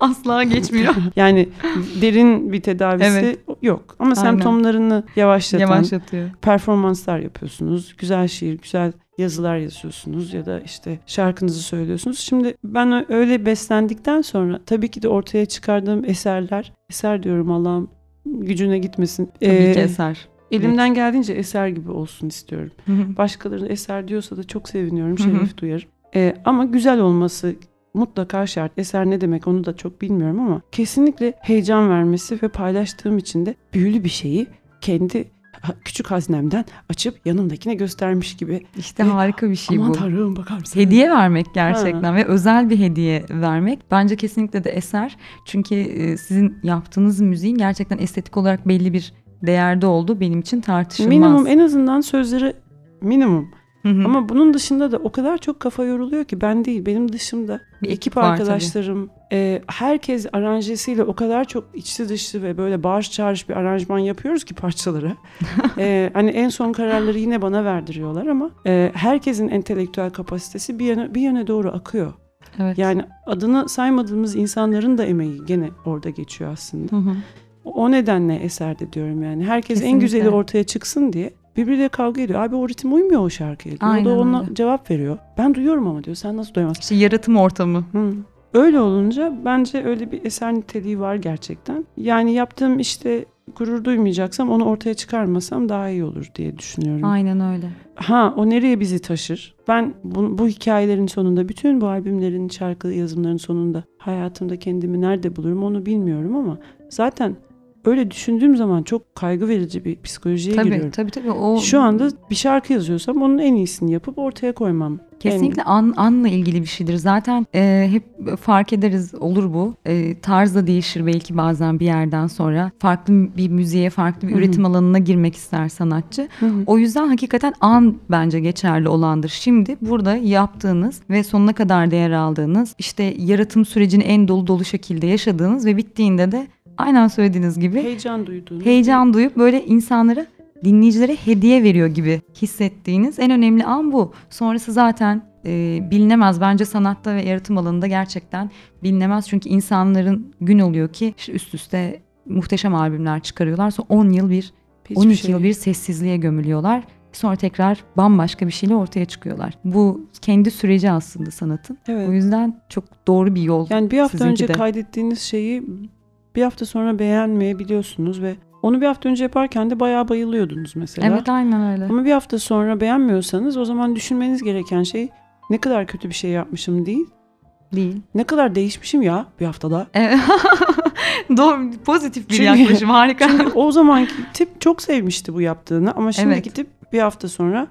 Asla geçmiyor. yani derin bir tedavisi Evet. yok. Ama Aynen. semptomlarını yavaşlatan Yavaşlatıyor. performanslar yapıyorsunuz. Güzel şiir, güzel yazılar yazıyorsunuz ya da işte şarkınızı söylüyorsunuz. Şimdi ben öyle beslendikten sonra tabii ki de ortaya çıkardığım eserler, eser diyorum Allah'ım gücüne gitmesin. Tabii Ee, ki eser. Elimden geldiğince eser gibi olsun istiyorum. Hı hı. Başkaları eser diyorsa da çok seviniyorum, şeref duyarım. Ee, ama güzel olması mutlaka şart. Eser ne demek onu da çok bilmiyorum ama kesinlikle heyecan vermesi ve paylaştığım için de büyülü bir şeyi kendi küçük haznemden açıp yanındakine göstermiş gibi. İşte ve, harika bir şey aman bu. Aman tanrım bakar mısın? Hediye vermek gerçekten ha. ve özel bir hediye vermek. Bence kesinlikle de eser. Çünkü e, sizin yaptığınız müziğin gerçekten estetik olarak belli bir değerde oldu benim için tartışılmaz. Minimum en azından sözleri minimum. Hı hı. Ama bunun dışında da o kadar çok kafa yoruluyor ki ben değil benim dışımda bir ekip, ekip arkadaşlarım e, herkes aranjesiyle o kadar çok içli dışlı ve böyle bağış çağrış bir aranjman yapıyoruz ki parçaları. e, hani en son kararları yine bana verdiriyorlar ama e, herkesin entelektüel kapasitesi bir yöne, bir yöne doğru akıyor. Evet. Yani adını saymadığımız insanların da emeği gene orada geçiyor aslında. Hı hı. O nedenle eserde diyorum yani. Herkes Kesinlikle. en güzeli ortaya çıksın diye birbiriyle kavga ediyor. Abi o ritim uymuyor o şarkıya. Aynen o da ona öyle. cevap veriyor. Ben duyuyorum ama diyor. Sen nasıl duyamazsın? İşte yaratım ortamı. Hı. Öyle olunca bence öyle bir eser niteliği var gerçekten. Yani yaptığım işte gurur duymayacaksam onu ortaya çıkarmasam daha iyi olur diye düşünüyorum. Aynen öyle. Ha o nereye bizi taşır? Ben bu, bu hikayelerin sonunda bütün bu albümlerin şarkı yazımlarının sonunda hayatımda kendimi nerede bulurum onu bilmiyorum ama zaten öyle düşündüğüm zaman çok kaygı verici bir psikolojiye tabii, giriyorum. Tabii tabii. O... Şu anda bir şarkı yazıyorsam onun en iyisini yapıp ortaya koymam. Kesinlikle an, anla ilgili bir şeydir. Zaten e, hep fark ederiz olur bu. E, tarz da değişir belki bazen bir yerden sonra. Farklı bir müziğe, farklı bir Hı-hı. üretim alanına girmek ister sanatçı. Hı-hı. O yüzden hakikaten an bence geçerli olandır. Şimdi burada yaptığınız ve sonuna kadar değer aldığınız, işte yaratım sürecini en dolu dolu şekilde yaşadığınız ve bittiğinde de aynen söylediğiniz gibi heyecan duyduğunuz. Heyecan duyup böyle insanlara dinleyicilere hediye veriyor gibi hissettiğiniz en önemli an bu. Sonrası zaten e, bilinemez. Bence sanatta ve yaratım alanında gerçekten bilinemez. Çünkü insanların gün oluyor ki işte üst üste muhteşem albümler çıkarıyorlar. Sonra 10 yıl bir, Hiçbir 12 şey. yıl bir sessizliğe gömülüyorlar. Sonra tekrar bambaşka bir şeyle ortaya çıkıyorlar. Bu kendi süreci aslında sanatın. Evet. O yüzden çok doğru bir yol. Yani bir hafta önce de. kaydettiğiniz şeyi bir hafta sonra beğenmeyebiliyorsunuz ve onu bir hafta önce yaparken de bayağı bayılıyordunuz mesela. Evet aynen öyle. Ama bir hafta sonra beğenmiyorsanız o zaman düşünmeniz gereken şey ne kadar kötü bir şey yapmışım değil. Değil. Ne kadar değişmişim ya bir haftada. Evet. Doğru, pozitif bir çünkü, yaklaşım harika. Çünkü o zamanki tip çok sevmişti bu yaptığını ama şimdiki evet. tip bir hafta sonra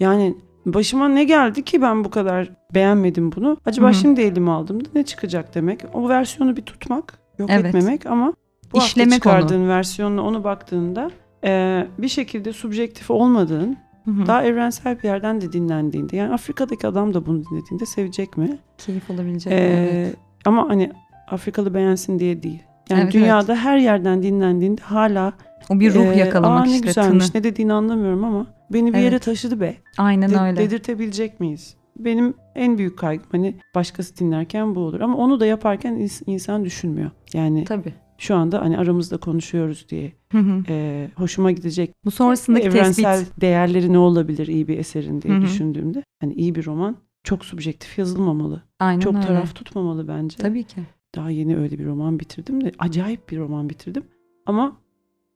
yani başıma ne geldi ki ben bu kadar beğenmedim bunu. Acaba Hı-hı. şimdi elime aldığımda ne çıkacak demek. O versiyonu bir tutmak yok evet. etmemek ama bu İşlemek hafta çıkardığın onu. versiyonla onu baktığında e, bir şekilde subjektif olmadığın Hı-hı. daha evrensel bir yerden de dinlendiğinde yani Afrika'daki adam da bunu dinlediğinde sevecek mi? Keyif olabilecek ee, evet. Ama hani Afrikalı beğensin diye değil. Yani evet, dünyada evet. her yerden dinlendiğinde hala o bir ruh e, yakalamak Aa, ne işte. güzelmiş tını. ne dediğini anlamıyorum ama beni bir evet. yere taşıdı be. Aynen De- öyle. Dedirtebilecek miyiz? Benim en büyük kaygım hani başkası dinlerken bu olur. Ama onu da yaparken insan düşünmüyor. Yani Tabii. şu anda hani aramızda konuşuyoruz diye hı hı. E, hoşuma gidecek. Bu sonrasındaki evrensel tespit. değerleri ne olabilir iyi bir eserin diye hı hı. düşündüğümde. Hani iyi bir roman çok subjektif yazılmamalı. Aynen çok öyle. taraf tutmamalı bence. Tabii ki. Daha yeni öyle bir roman bitirdim de acayip bir roman bitirdim. Ama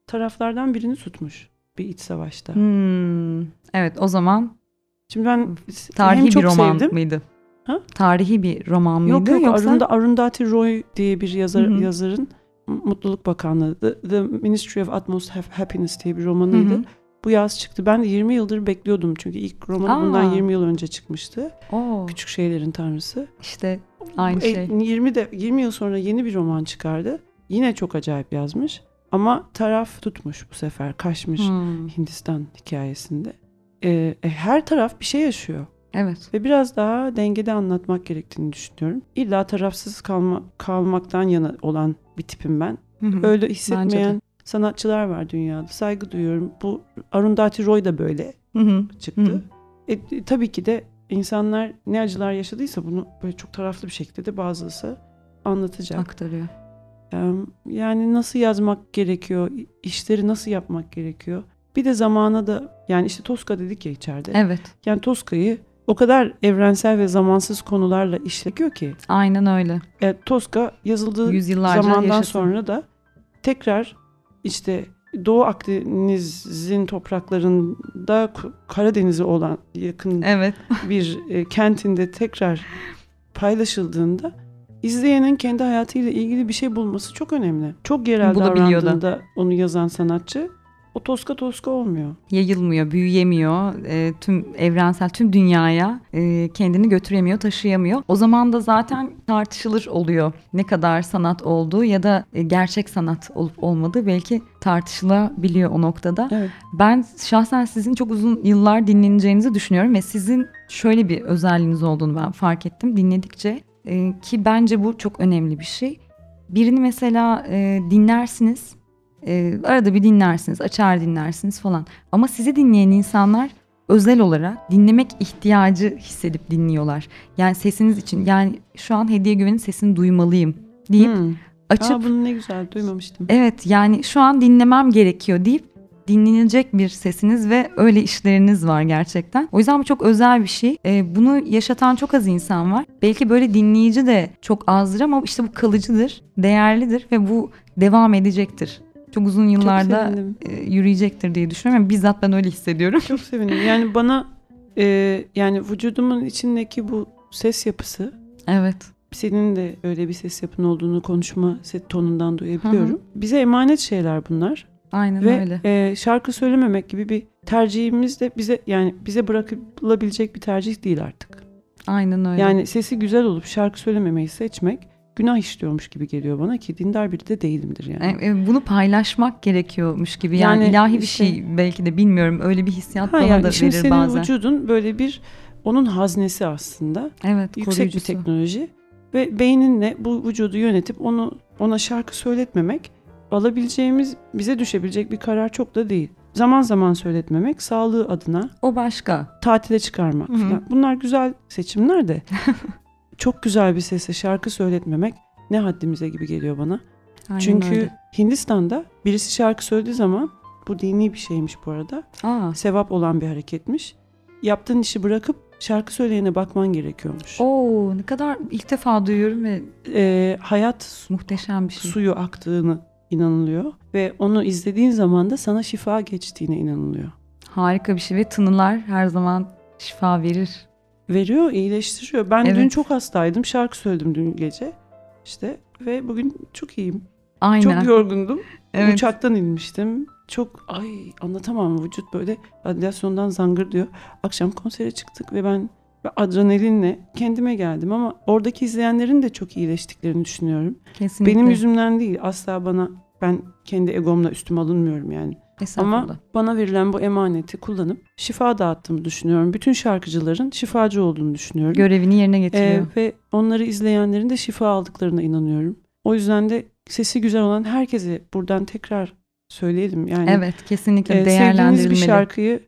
taraflardan birini tutmuş bir iç savaşta. Hmm. Evet o zaman Şimdi ben tarihi çok bir roman sevdim. mıydı? Ha? Tarihi bir roman mıydı yok, yok, yoksa? Arunda, Arundhati Roy diye bir yazar Hı-hı. yazarın Mutluluk Bakanlığı The, The Ministry of Utmost Happiness diye bir romanıydı. Hı-hı. Bu yaz çıktı. Ben de 20 yıldır bekliyordum çünkü ilk romanı Aa. bundan 20 yıl önce çıkmıştı. Oo. Küçük Şeylerin Tanrısı. İşte aynı şey. 20 de 20 yıl sonra yeni bir roman çıkardı. Yine çok acayip yazmış. Ama taraf tutmuş bu sefer. Kaçmış hmm. Hindistan hikayesinde e, her taraf bir şey yaşıyor. Evet. Ve biraz daha dengede anlatmak gerektiğini düşünüyorum. İlla tarafsız kalma, kalmaktan yana olan bir tipim ben. Hı hı. Öyle hissetmeyen sanatçılar var dünyada. Saygı duyuyorum. Bu Arundhati Roy da böyle hı hı. çıktı. Hı hı. E, tabii ki de insanlar ne acılar yaşadıysa bunu böyle çok taraflı bir şekilde de bazısı anlatacak. Aktarıyor. Yani nasıl yazmak gerekiyor, işleri nasıl yapmak gerekiyor. Bir de zamana da yani işte Toska dedik ya içeride. Evet. Yani Toska'yı o kadar evrensel ve zamansız konularla işlekiyor ki. Aynen öyle. E, Toska yazıldığı Yüzyıllarca zamandan yaşasın. sonra da tekrar işte Doğu Akdeniz'in topraklarında Karadeniz'e olan yakın evet. bir e, kentinde tekrar paylaşıldığında izleyenin kendi hayatıyla ilgili bir şey bulması çok önemli. Çok yerel davrandığında onu yazan sanatçı o toska toska olmuyor. Yayılmıyor, büyüyemiyor, e, tüm evrensel, tüm dünyaya e, kendini götüremiyor, taşıyamıyor. O zaman da zaten tartışılır oluyor. Ne kadar sanat olduğu ya da e, gerçek sanat olup olmadığı belki tartışılabiliyor o noktada. Evet. Ben şahsen sizin çok uzun yıllar dinleneceğinizi düşünüyorum ve sizin şöyle bir özelliğiniz olduğunu ben fark ettim dinledikçe E, ki bence bu çok önemli bir şey. Birini mesela e, dinlersiniz, e, arada bir dinlersiniz, açar dinlersiniz falan. Ama sizi dinleyen insanlar özel olarak dinlemek ihtiyacı hissedip dinliyorlar. Yani sesiniz için yani şu an Hediye Güven'in sesini duymalıyım deyip Hmm. açıp Aa, bunu ne güzel duymamıştım. Evet yani şu an dinlemem gerekiyor deyip dinlenecek bir sesiniz ve öyle işleriniz var gerçekten. O yüzden bu çok özel bir şey. Ee, bunu yaşatan çok az insan var. Belki böyle dinleyici de çok azdır ama işte bu kalıcıdır, değerlidir ve bu devam edecektir. Çok uzun yıllarda sevindim. e, yürüyecektir diye düşünüyorum. Bizzat ben öyle hissediyorum. Çok sevindim. Yani bana e, yani vücudumun içindeki bu ses yapısı evet. senin de öyle bir ses yapın olduğunu konuşma set tonundan duyabiliyorum. Bize emanet şeyler bunlar. Aynen Ve öyle. e, şarkı söylememek gibi bir tercihimiz de bize yani bize bırakılabilecek bir tercih değil artık. Aynen öyle. Yani sesi güzel olup şarkı söylememeyi seçmek günah işliyormuş gibi geliyor bana ki dindar biri de değilimdir yani. E, e, bunu paylaşmak gerekiyormuş gibi. Yani, Yani ilahi bir işte- şey belki de bilmiyorum. Öyle bir hissiyat Ha bana yani da verir senin bazen. vücudun böyle bir onun haznesi aslında. Evet, Yüksek bir koruyucusu. teknoloji ve beyninle bu vücudu yönetip onu ona şarkı söyletmemek alabileceğimiz bize düşebilecek bir karar çok da değil. Zaman zaman söyletmemek, sağlığı adına O başka. tatile çıkarmak falan. Bunlar güzel seçimler de çok güzel bir sesle şarkı söyletmemek ne haddimize gibi geliyor bana. Aynen Çünkü öyle. Hindistan'da birisi şarkı söylediği zaman bu dini bir şeymiş bu arada. Aa, Sevap olan bir hareketmiş. Yaptığın işi bırakıp şarkı söyleyene bakman gerekiyormuş. Oo, ne kadar ilk defa duyuyorum ve Ee, hayat muhteşem bir şey. suyu aktığını inanılıyor ve onu izlediğin zaman da sana şifa geçtiğine inanılıyor. Harika bir şey ve tınılar her zaman şifa verir. Veriyor, iyileştiriyor. Ben dün Evet. çok hastaydım. Şarkı söyledim dün gece. İşte ve bugün çok iyiyim. Aynen. Çok yorgundum. evet. Uçaktan inmiştim. Çok ay anlatamam vücut böyle radyasyondan zangır diyor. Akşam konsere çıktık ve ben ve adrenalinle kendime geldim ama oradaki izleyenlerin de çok iyileştiklerini düşünüyorum. Kesinlikle. Benim yüzümden değil asla bana ben kendi egomla üstüme alınmıyorum yani. Ama bana verilen bu emaneti kullanıp şifa dağıttığımı düşünüyorum. Bütün şarkıcıların şifacı olduğunu düşünüyorum. Görevini yerine Ee, getiriyor. ve onları izleyenlerin de şifa aldıklarına inanıyorum. O yüzden de sesi güzel olan herkese buradan tekrar söyleyelim. Yani evet, kesinlikle e, sevdiğiniz bir şarkıyı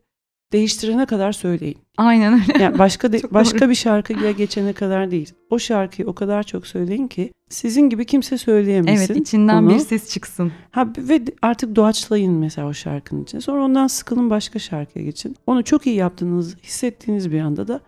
değiştirene kadar söyleyin. Aynen öyle. Yani başka de- başka doğru. bir şarkıya geçene kadar değil. O şarkıyı o kadar çok söyleyin ki sizin gibi kimse söyleyemesin. Evet, içinden onu. bir ses çıksın. Ha ve artık doğaçlayın mesela o şarkının içine. Sonra ondan sıkılın başka şarkıya geçin. Onu çok iyi yaptığınızı hissettiğiniz bir anda da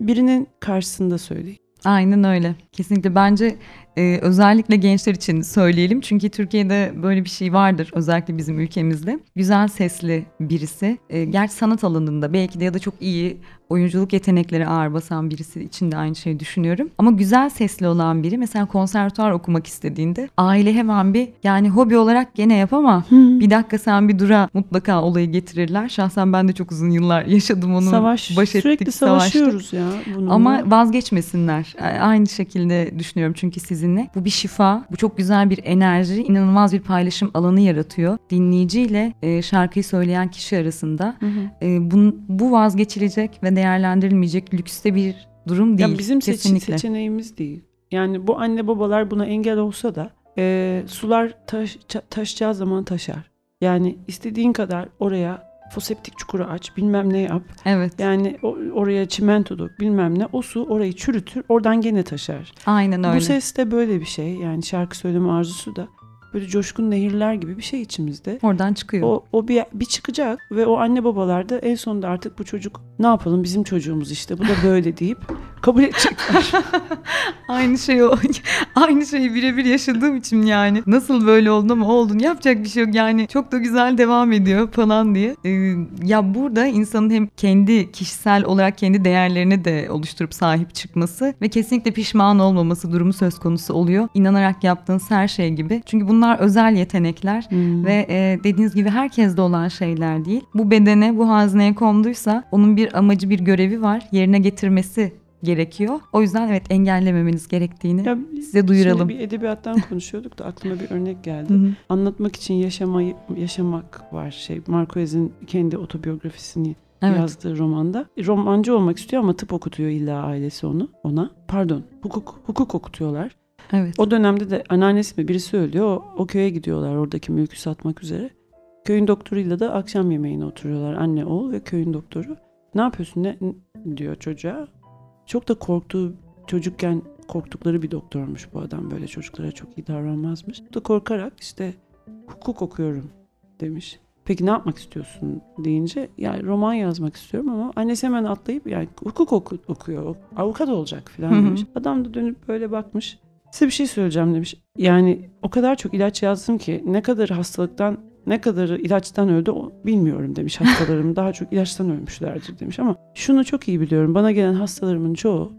birinin karşısında söyleyin. Aynen öyle. Kesinlikle bence e, özellikle gençler için söyleyelim. Çünkü Türkiye'de böyle bir şey vardır özellikle bizim ülkemizde. Güzel sesli birisi. E, gerçi sanat alanında belki de ya da çok iyi oyunculuk yetenekleri ağır basan birisi için de aynı şeyi düşünüyorum. Ama güzel sesli olan biri mesela konservatuar okumak istediğinde aile hemen bir yani hobi olarak gene yap ama bir dakika sen bir dura mutlaka olayı getirirler. Şahsen ben de çok uzun yıllar yaşadım onu. Savaş baş ettik, sürekli savaştık. savaşıyoruz ya bununla. Ama vazgeçmesinler. Aynı şekilde düşünüyorum çünkü sizinle. Bu bir şifa, bu çok güzel bir enerji, inanılmaz bir paylaşım alanı yaratıyor. Dinleyiciyle e, şarkıyı söyleyen kişi arasında. Hı. E, bun- bu vazgeçilecek ve değerlendirilmeyecek lükste bir durum değil. Ya bizim Kesinlikle. seçeneğimiz değil. Yani bu anne babalar buna engel olsa da e, sular taş, taşacağı zaman taşar. Yani istediğin kadar oraya foseptik çukuru aç bilmem ne yap. Evet. Yani o- oraya çimento dök bilmem ne. O su orayı çürütür oradan gene taşar. Aynen öyle. Bu ses de böyle bir şey. Yani şarkı söyleme arzusu da böyle coşkun nehirler gibi bir şey içimizde. Oradan çıkıyor. O, o bir, bir çıkacak ve o anne babalar da en sonunda artık bu çocuk ne yapalım bizim çocuğumuz işte bu da böyle deyip kabul edecekler. aynı şey o. aynı şeyi birebir yaşadığım için yani. Nasıl böyle oldu ama oldun. Yapacak bir şey yok yani. Çok da güzel devam ediyor falan diye. Ee, ya burada insanın hem kendi kişisel olarak kendi değerlerini de oluşturup sahip çıkması ve kesinlikle pişman olmaması durumu söz konusu oluyor. İnanarak yaptığınız her şey gibi. Çünkü bunlar özel yetenekler hmm. ve e, dediğiniz gibi herkeste olan şeyler değil. Bu bedene, bu hazneye konduysa onun bir amacı, bir görevi var. Yerine getirmesi gerekiyor. O yüzden evet engellememeniz gerektiğini ya, size duyuralım. Şimdi bir edebiyattan konuşuyorduk da aklıma bir örnek geldi. Hı-hı. Anlatmak için yaşamayı yaşamak var şey. Marquez'in kendi otobiyografisini evet. yazdığı romanda. Romancı olmak istiyor ama tıp okutuyor illa ailesi onu ona. Pardon, hukuk hukuk okutuyorlar. Evet. O dönemde de anneannesi mi birisi ölüyor. O, o köye gidiyorlar oradaki mülkü satmak üzere. Köyün doktoruyla da akşam yemeğine oturuyorlar. Anne, oğul ve köyün doktoru. Ne yapıyorsun ne diyor çocuğa. Çok da korktuğu çocukken korktukları bir doktormuş bu adam. Böyle çocuklara çok iyi davranmazmış. Bu da korkarak işte hukuk okuyorum demiş. Peki ne yapmak istiyorsun deyince yani roman yazmak istiyorum ama annesi hemen atlayıp yani hukuk oku, okuyor. Avukat olacak falan demiş. Adam da dönüp böyle bakmış. Size bir şey söyleyeceğim demiş. Yani o kadar çok ilaç yazdım ki ne kadar hastalıktan ne kadarı ilaçtan öldü bilmiyorum demiş hastalarım. Daha çok ilaçtan ölmüşlerdir demiş ama şunu çok iyi biliyorum. Bana gelen hastalarımın çoğu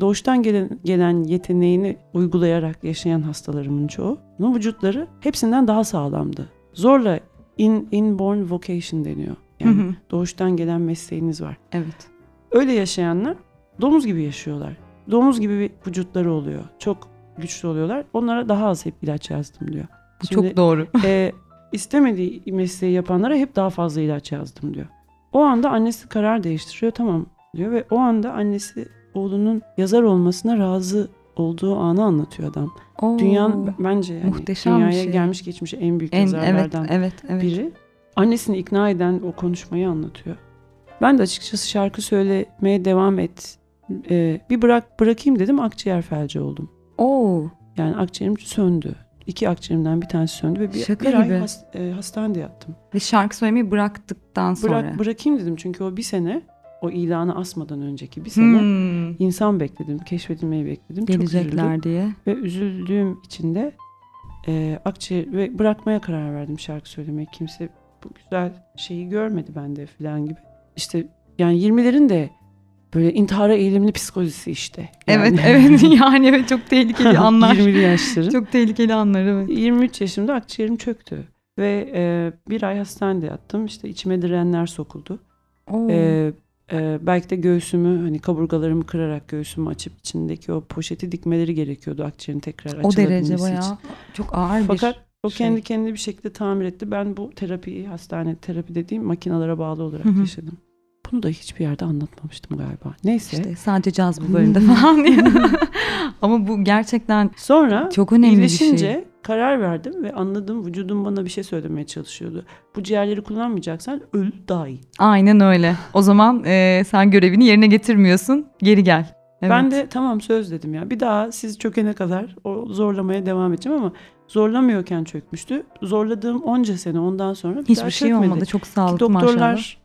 doğuştan gelen, gelen yeteneğini uygulayarak yaşayan hastalarımın çoğu vücutları hepsinden daha sağlamdı. Zorla in, inborn vocation deniyor. Yani doğuştan gelen mesleğiniz var. Evet. Öyle yaşayanlar domuz gibi yaşıyorlar. Domuz gibi bir vücutları oluyor. Çok güçlü oluyorlar. Onlara daha az hep ilaç yazdım diyor. Bu Şimdi, çok doğru. e, istemediği mesleği yapanlara hep daha fazla ilaç yazdım diyor. O anda annesi karar değiştiriyor tamam diyor ve o anda annesi oğlunun yazar olmasına razı olduğu anı anlatıyor adam. Oo, Dünyanın bence yani muhteşem dünyaya şey. gelmiş geçmiş en büyük en, yazarlardan evet, evet, evet. biri. Annesini ikna eden o konuşmayı anlatıyor. Ben de açıkçası şarkı söylemeye devam et. Ee, bir bırak bırakayım dedim akciğer felci oldum. Oo. Yani akciğerim söndü. İki akciğerimden bir tanesi söndü ve bir, Şaka bir gibi. ay has, e, hastanede yattım. Ve şarkı söylemeyi bıraktıktan sonra. Bırak, bırakayım dedim çünkü o bir sene o ilanı asmadan önceki bir sene hmm. insan bekledim, keşfedilmeyi bekledim. Gelecekler Çok diye. Ve üzüldüğüm için de e, akciğer ve bırakmaya karar verdim şarkı söylemeyi. Kimse bu güzel şeyi görmedi bende falan gibi. İşte yani 20'lerin de böyle intihara eğilimli psikolojisi işte. Yani. Evet evet yani evet çok tehlikeli anlar. 20'li yaşları. Çok tehlikeli anlar evet. 23 yaşımda akciğerim çöktü. Ve e, bir ay hastanede yattım. İşte içime direnler sokuldu. E, e, belki de göğsümü hani kaburgalarımı kırarak göğsümü açıp içindeki o poşeti dikmeleri gerekiyordu akciğerin tekrar açılabilmesi O derece bayağı çok ağır Fakat bir o şey. kendi kendini bir şekilde tamir etti. Ben bu terapiyi hastane terapi dediğim makinalara bağlı olarak Hı-hı. yaşadım. Bunu da hiçbir yerde anlatmamıştım galiba. Neyse. İşte sadece caz bulvarında falan diye. Ama bu gerçekten Sonra çok önemli bir şey. karar verdim ve anladım vücudum bana bir şey söylemeye çalışıyordu. Bu ciğerleri kullanmayacaksan öl daha iyi. Aynen öyle. O zaman e, sen görevini yerine getirmiyorsun. Geri gel. Evet. Ben de tamam söz dedim ya. Bir daha siz çökene kadar o zorlamaya devam edeceğim ama zorlamıyorken çökmüştü. Zorladığım onca sene ondan sonra bir Hiçbir daha şey çökmedi. olmadı. Çok sağlıklı doktorlar, maşallah.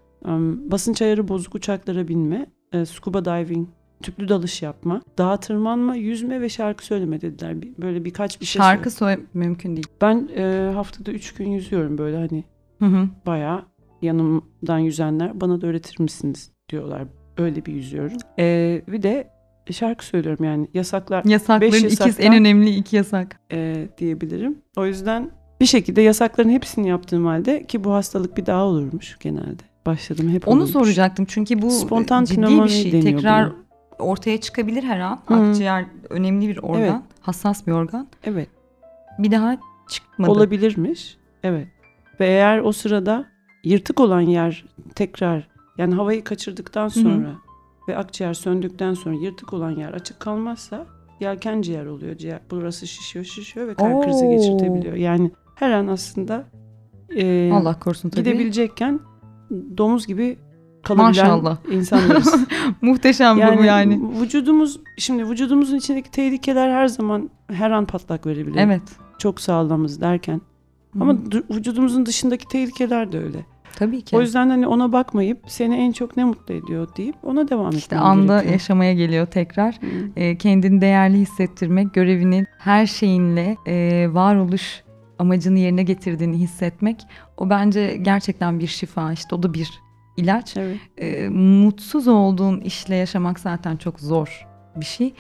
Basınç ayarı bozuk uçaklara binme, e, scuba diving, tüplü dalış yapma, dağa tırmanma, yüzme ve şarkı söyleme dediler. Böyle birkaç bir şey Şarkı söyle mümkün değil. Ben e, haftada üç gün yüzüyorum böyle hani hı hı. bayağı yanımdan yüzenler bana da öğretir misiniz diyorlar. Öyle bir yüzüyorum. E, bir de şarkı söylüyorum yani yasaklar. Yasakların ikiz en önemli iki yasak. E, diyebilirim. O yüzden bir şekilde yasakların hepsini yaptığım halde ki bu hastalık bir daha olurmuş genelde başladım hep Onu olmuş. soracaktım çünkü bu Spontan ciddi bir şey. Tekrar buna. ortaya çıkabilir her an. Hı. Akciğer önemli bir organ, evet. hassas bir organ. Evet. Bir daha çıkmadı. Olabilirmiş. Evet. Ve eğer o sırada yırtık olan yer tekrar yani havayı kaçırdıktan sonra Hı. ve akciğer söndükten sonra yırtık olan yer açık kalmazsa yelken ciğer oluyor. Ciğer burası şişiyor, şişiyor ve kalp Oo. krizi geçirtebiliyor. Yani her an aslında e, Allah korusun tabii. Gidebilecekken domuz gibi kalabilen Maşallah. insanlarız. Muhteşem yani, bu yani. Vücudumuz şimdi vücudumuzun içindeki tehlikeler her zaman her an patlak verebilir. Evet. Çok sağlamız derken. Ama vücudumuzun dışındaki tehlikeler de öyle. Tabii ki. O yüzden hani ona bakmayıp seni en çok ne mutlu ediyor deyip ona devam etmek İşte anda gerekiyor. yaşamaya geliyor tekrar. Hı. E, kendini değerli hissettirmek, görevinin her şeyinle e, varoluş amacını yerine getirdiğini hissetmek o bence gerçekten bir şifa işte o da bir ilaç. Evet. E, mutsuz olduğun işle yaşamak zaten çok zor bir şey.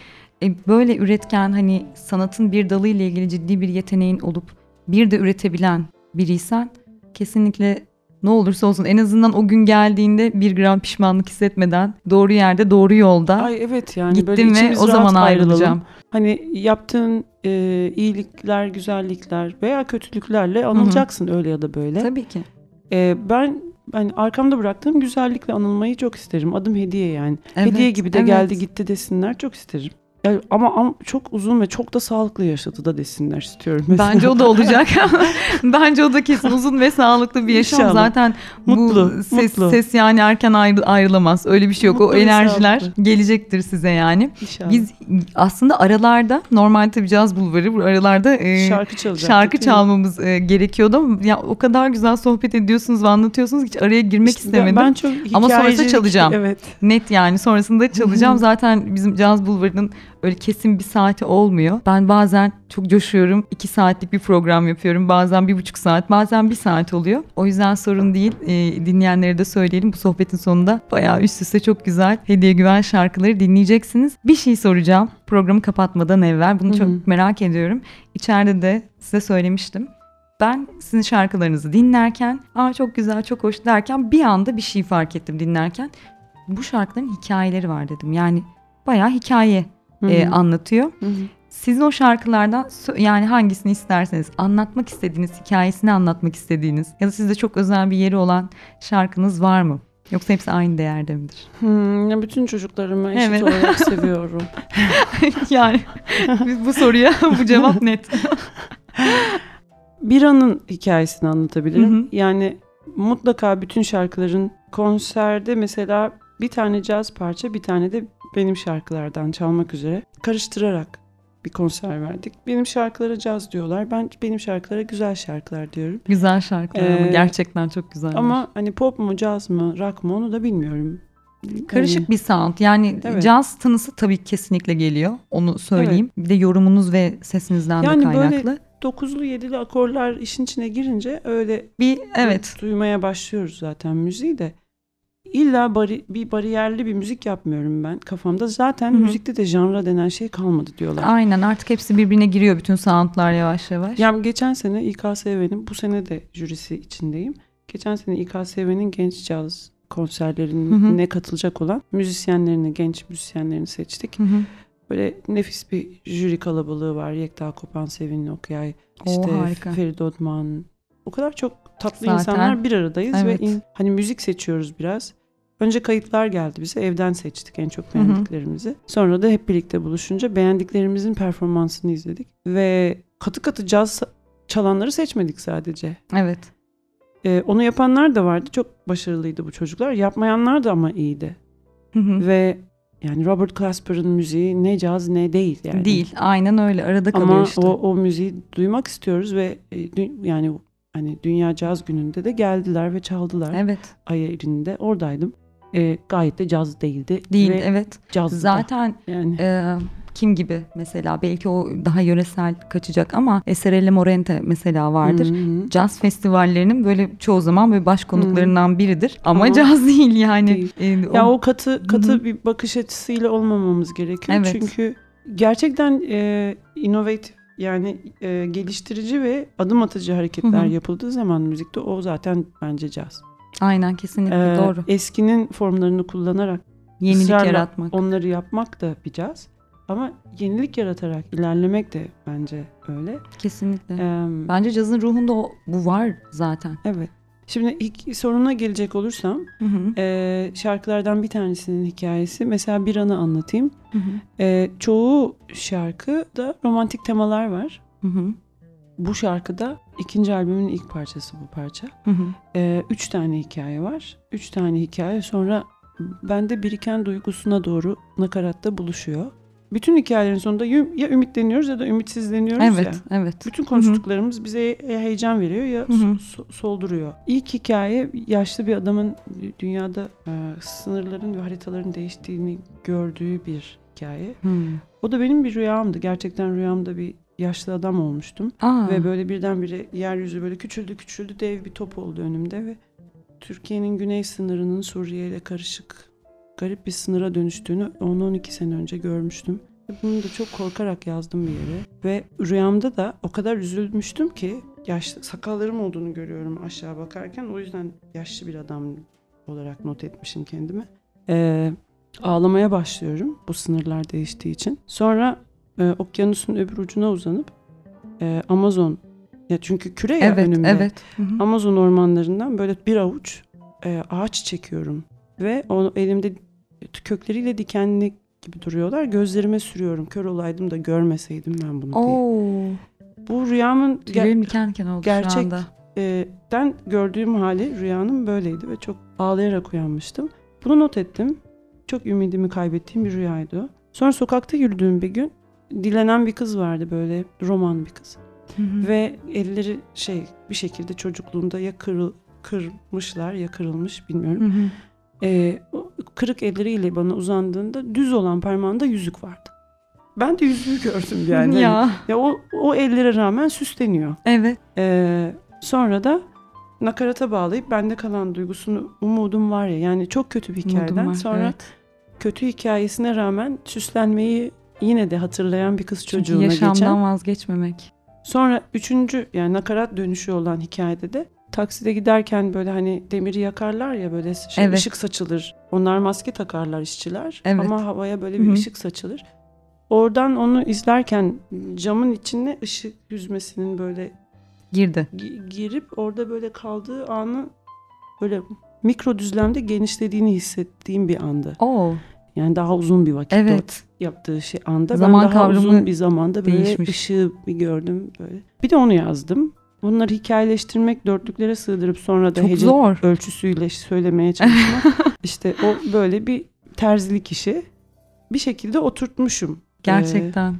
E, böyle üretken hani sanatın bir dalı ile ilgili ciddi bir yeteneğin olup bir de üretebilen biriysen kesinlikle ne olursa olsun en azından o gün geldiğinde bir gram pişmanlık hissetmeden doğru yerde doğru yolda Ay evet yani böyle gittim ve içimiz o zaman ayrılacağım. Hani yaptığın e, iyilikler, güzellikler veya kötülüklerle anılacaksın öyle ya da böyle. Tabii ki. E, ben hani arkamda bıraktığım güzellikle anılmayı çok isterim. Adım hediye yani. hediye Evet, gibi de evet. geldi gitti desinler çok isterim. Ya ama, ama çok uzun ve çok da sağlıklı yaşadı da desinler istiyorum. mesela. Bence o da olacak. Bence o da kesin uzun ve sağlıklı bir yaşam. İnşallah. Zaten Mutlu, bu ses, mutlu. ses yani erken ayrı, ayrılamaz. Öyle bir şey yok. Mutlu o enerjiler sağlıklı. gelecektir size yani. İnşallah. Biz aslında aralarda normal tabii caz bulvarı bu aralarda e, şarkı şarkı çalmamız e, gerekiyordu ama ya o kadar güzel sohbet ediyorsunuz ve anlatıyorsunuz ki hiç araya girmek İşte istemedim. Ben çok Ama sonrasında çalacağım. Evet. Net yani sonrasında çalacağım. Zaten bizim caz bulvarının öyle kesin bir saati olmuyor. Ben bazen çok coşuyorum. iki saatlik bir program yapıyorum. Bazen bir buçuk saat, bazen bir saat oluyor. O yüzden sorun değil. Ee, dinleyenlere de söyleyelim. Bu sohbetin sonunda bayağı üst üste çok güzel hediye güven şarkıları dinleyeceksiniz. Bir şey soracağım programı kapatmadan evvel. Bunu Hı hı. çok merak ediyorum. İçeride de size söylemiştim. Ben sizin şarkılarınızı dinlerken, aa çok güzel, çok hoş derken bir anda bir şey fark ettim dinlerken. Bu şarkıların hikayeleri var dedim. Yani bayağı hikaye E, anlatıyor. Hı hı. Sizin o şarkılardan yani hangisini isterseniz anlatmak istediğiniz, hikayesini anlatmak istediğiniz ya da sizde çok özel bir yeri olan şarkınız var mı? Yoksa hepsi aynı değerde midir? Hmm, bütün çocuklarımı eşit Evet. olarak seviyorum. yani bu soruya bu cevap net. Bira'nın hikayesini anlatabilirim. Hı hı. Yani mutlaka bütün şarkıların konserde mesela bir tane caz parça bir tane de benim şarkılardan çalmak üzere karıştırarak bir konser verdik. Benim şarkılara caz diyorlar. Ben benim şarkılara güzel şarkılar diyorum. güzel şarkılar ama Ee, gerçekten çok güzel. Ama hani pop mu caz mı rock mı onu da bilmiyorum. Karışık Hani- bir sound. Yani Evet. caz tınısı tabii kesinlikle geliyor. Onu söyleyeyim. Bir de yorumunuz ve sesinizden Yani de böyle kaynaklı. dokuzlu yedili akorlar işin içine girince öyle Bir evet. duymaya başlıyoruz zaten müziği de. İlla bari, bir bariyerli bir müzik yapmıyorum ben kafamda. Zaten Hı hı. müzikte de janra denen şey kalmadı diyorlar. Aynen artık hepsi birbirine giriyor bütün soundlar yavaş yavaş. Yani geçen sene İKSV'nin bu sene de jürisi içindeyim. Geçen sene İKSV'nin genç caz konserlerine katılacak olan müzisyenlerini, genç müzisyenlerini seçtik. Hı hı. Böyle nefis bir jüri kalabalığı var. Yekta Kopan, Sevin Okyay, Oo, işte. Ferit Odman. O kadar çok tatlı Zaten. insanlar bir aradayız Evet. ve in- hani müzik seçiyoruz biraz. Önce kayıtlar geldi bize. Evden seçtik en çok Hı hı. beğendiklerimizi. Sonra da hep birlikte buluşunca beğendiklerimizin performansını izledik. Ve katı katı caz çalanları seçmedik sadece. Evet. Ee, onu yapanlar da vardı. Çok başarılıydı bu çocuklar. Yapmayanlar da ama iyiydi. Hı hı. Ve yani Robert Glasper'ın müziği ne caz ne değil yani. Değil. Aynen öyle. Arada kalıyor Ama işte. o, o müziği duymak istiyoruz ve e, yani hani Dünya Caz Günü'nde de geldiler ve çaldılar. Evet. Ay elinde oradaydım. E, gayet de caz değildi. Değil. Ve Evet. cazdı. Zaten yani e, kim gibi mesela belki o daha yöresel kaçacak ama Eserelle Morente mesela vardır. Hı hı. Caz festivallerinin böyle çoğu zaman böyle baş konuklarından biridir ama Ama caz değil yani. değil. E, Ya o katı katı Hı hı. bir bakış açısıyla olmamamız gerekiyor. Evet. Çünkü gerçekten e, innovatif yani e, geliştirici ve adım atıcı hareketler yapıldığı zaman müzikte o zaten bence caz. Aynen kesinlikle Ee, doğru. Eskinin formlarını kullanarak Yenilik yaratmak. onları yapmak da bir caz. Ama yenilik yaratarak ilerlemek de bence öyle. Kesinlikle. Ee, Bence cazın ruhunda o, bu var zaten. evet. Şimdi ilk soruna gelecek olursam Hı hı. e, şarkılardan bir tanesinin hikayesi mesela bir anı anlatayım. Hı hı. E, çoğu şarkıda romantik temalar var. Hı hı. Bu şarkıda ikinci albümün ilk parçası bu parça. Hı hı. E, üç tane hikaye var. Üç tane hikaye sonra bende biriken duygusuna doğru nakaratta buluşuyor. Bütün hikayelerin sonunda ya ümitleniyoruz ya da ümitsizleniyoruz evet, ya. Evet, Bütün konuştuklarımız Hı-hı. bize heyecan veriyor ya so- solduruyor. İlk hikaye yaşlı bir adamın dünyada e, sınırların ve haritaların değiştiğini gördüğü bir hikaye. Hı. O da benim bir rüyamdı. Gerçekten rüyamda bir yaşlı adam olmuştum. Aa. Ve böyle birdenbire yeryüzü böyle küçüldü küçüldü dev bir top oldu önümde ve Türkiye'nin güney sınırının Suriye ile karışık garip bir sınıra dönüştüğünü 10-12 sene önce görmüştüm. Bunu da çok korkarak yazdım bir yere. Ve rüyamda da o kadar üzülmüştüm ki yaşlı sakallarım olduğunu görüyorum aşağı bakarken. O yüzden yaşlı bir adam olarak not etmişim kendime. Ee, ağlamaya başlıyorum bu sınırlar değiştiği için. Sonra e, okyanusun öbür ucuna uzanıp e, Amazon ya çünkü küre ya evet, önümde. Evet. Amazon ormanlarından böyle bir avuç e, ağaç çekiyorum ve onu elimde kökleriyle dikenli gibi duruyorlar. Gözlerime sürüyorum. Kör olaydım da görmeseydim ben bunu Oo. diye. Bu rüyamın ger- diken diken oldu gerçekten e, gördüğüm hali rüyanın böyleydi ve çok ağlayarak uyanmıştım. Bunu not ettim. Çok ümidimi kaybettiğim bir rüyaydı. Sonra sokakta yürüdüğüm bir gün dilenen bir kız vardı böyle roman bir kız. Hı hı. Ve elleri şey bir şekilde çocukluğunda ya kırıl, kırmışlar ya kırılmış bilmiyorum. Hı hı. Ee, kırık elleriyle bana uzandığında düz olan parmağında yüzük vardı. Ben de yüzüğü gördüm yani. ya. Hani, ya o, o ellere rağmen süsleniyor. Evet. Ee, sonra da nakarata bağlayıp bende kalan duygusunu umudum var ya yani çok kötü bir hikayeden var, sonra evet. kötü hikayesine rağmen süslenmeyi yine de hatırlayan bir kız çocuğuna Çünkü yaşamdan geçen. vazgeçmemek. Sonra üçüncü yani nakarat dönüşü olan hikayede de takside giderken böyle hani demiri yakarlar ya böyle şey, evet. ışık saçılır. Onlar maske takarlar işçiler evet. ama havaya böyle bir Hı-hı. ışık saçılır. Oradan onu izlerken camın içine ışık yüzmesinin böyle girdi. Gi- girip orada böyle kaldığı anı böyle mikro düzlemde genişlediğini hissettiğim bir andı. Oo. Yani daha uzun bir vakit evet. yaptığı şey anda Zaman ben daha uzun bir zamanda böyle değişmiş. ışığı bir gördüm böyle. Bir de onu yazdım. Bunları hikayeleştirmek, dörtlüklere sığdırıp sonra da Çok hece zor. ölçüsüyle söylemeye çalışmak. işte o böyle bir terzilik işi. Bir şekilde oturtmuşum. Gerçekten. Ee,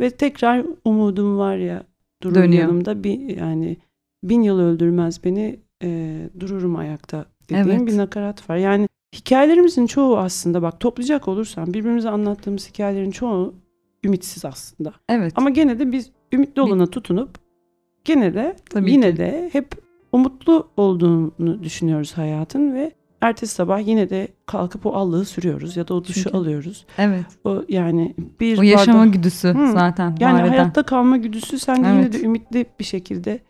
ve tekrar umudum var ya durur Dönüyor. yanımda bir yani bin yıl öldürmez beni e, dururum ayakta dediğim evet. bir nakarat var. Yani hikayelerimizin çoğu aslında bak toplayacak olursan birbirimize anlattığımız hikayelerin çoğu ümitsiz aslında. Evet. Ama gene de biz ümitli olana tutunup gene de Tabii yine ki. de hep umutlu olduğunu düşünüyoruz hayatın ve ertesi sabah yine de kalkıp o allığı sürüyoruz ya da o duşu Çünkü, alıyoruz. Evet. O yani bir o yaşama bardak, güdüsü hı, zaten. Yani hayatta kalma güdüsü sen evet. yine de ümitli bir şekilde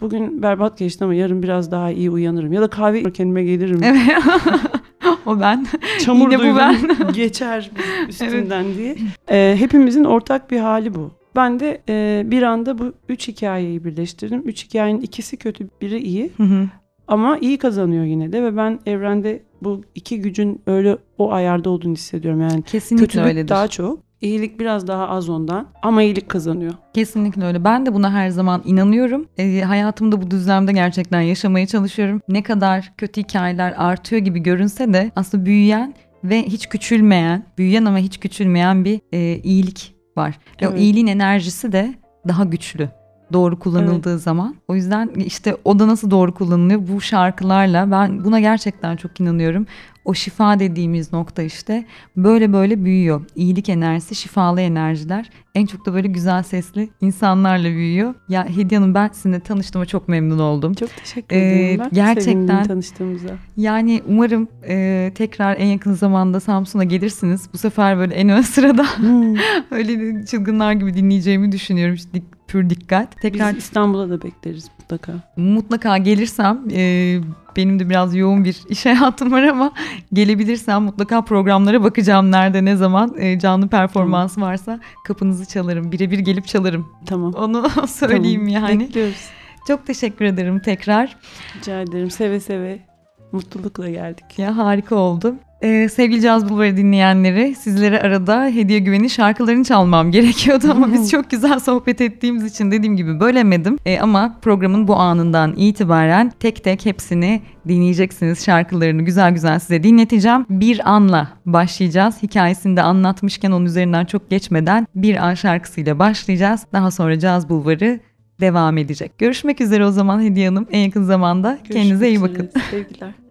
bugün berbat geçti ama yarın biraz daha iyi uyanırım ya da kahve kendime gelirim. Evet. o ben. Çamur Yine bu ben. geçer üstünden evet. diye. Ee, hepimizin ortak bir hali bu. Ben de e, bir anda bu üç hikayeyi birleştirdim. Üç hikayenin ikisi kötü, biri iyi. Hı hı. Ama iyi kazanıyor yine de ve ben evrende bu iki gücün öyle o ayarda olduğunu hissediyorum. Yani Kesinlikle kötülük öyledir. daha çok. İyilik biraz daha az ondan ama iyilik kazanıyor. Kesinlikle öyle. Ben de buna her zaman inanıyorum. E, hayatımda bu düzlemde gerçekten yaşamaya çalışıyorum. Ne kadar kötü hikayeler artıyor gibi görünse de aslında büyüyen ve hiç küçülmeyen, büyüyen ama hiç küçülmeyen bir e, iyilik var. Ve evet. o iyiliğin enerjisi de daha güçlü doğru kullanıldığı evet. zaman. O yüzden işte o da nasıl doğru kullanılıyor bu şarkılarla ben buna gerçekten çok inanıyorum. O şifa dediğimiz nokta işte böyle böyle büyüyor. İyilik enerjisi, şifalı enerjiler. En çok da böyle güzel sesli insanlarla büyüyor. Ya Hediye Hanım ben sizinle tanıştığıma çok memnun oldum. Çok teşekkür ederim. Ee, gerçekten tanıştığımıza. Yani umarım e, tekrar en yakın zamanda Samsun'a gelirsiniz. Bu sefer böyle en ön sırada hmm. öyle çılgınlar gibi dinleyeceğimi düşünüyorum. İşte pür dikkat. Tekrar Biz İstanbul'a da bekleriz mutlaka. Mutlaka gelirsem e, benim de biraz yoğun bir iş hayatım var ama gelebilirsem mutlaka programlara bakacağım. Nerede ne zaman e, canlı performans tamam. varsa kapınızı çalarım. Birebir gelip çalarım. Tamam. Onu söyleyeyim tamam. yani. Bekliyoruz. Çok teşekkür ederim tekrar. Rica ederim seve seve. Mutlulukla geldik. Ya harika oldu. Ee, sevgili Caz Bulvarı dinleyenleri sizlere arada Hediye Güven'in şarkılarını çalmam gerekiyordu ama biz çok güzel sohbet ettiğimiz için dediğim gibi bölemedim. Ee, ama programın bu anından itibaren tek tek hepsini dinleyeceksiniz şarkılarını güzel güzel size dinleteceğim. Bir anla başlayacağız. Hikayesini de anlatmışken onun üzerinden çok geçmeden bir an şarkısıyla başlayacağız. Daha sonra Caz Bulvarı devam edecek. Görüşmek üzere o zaman Hediye Hanım en yakın zamanda. Görüşmek Kendinize iyi bakın. Sevgiler.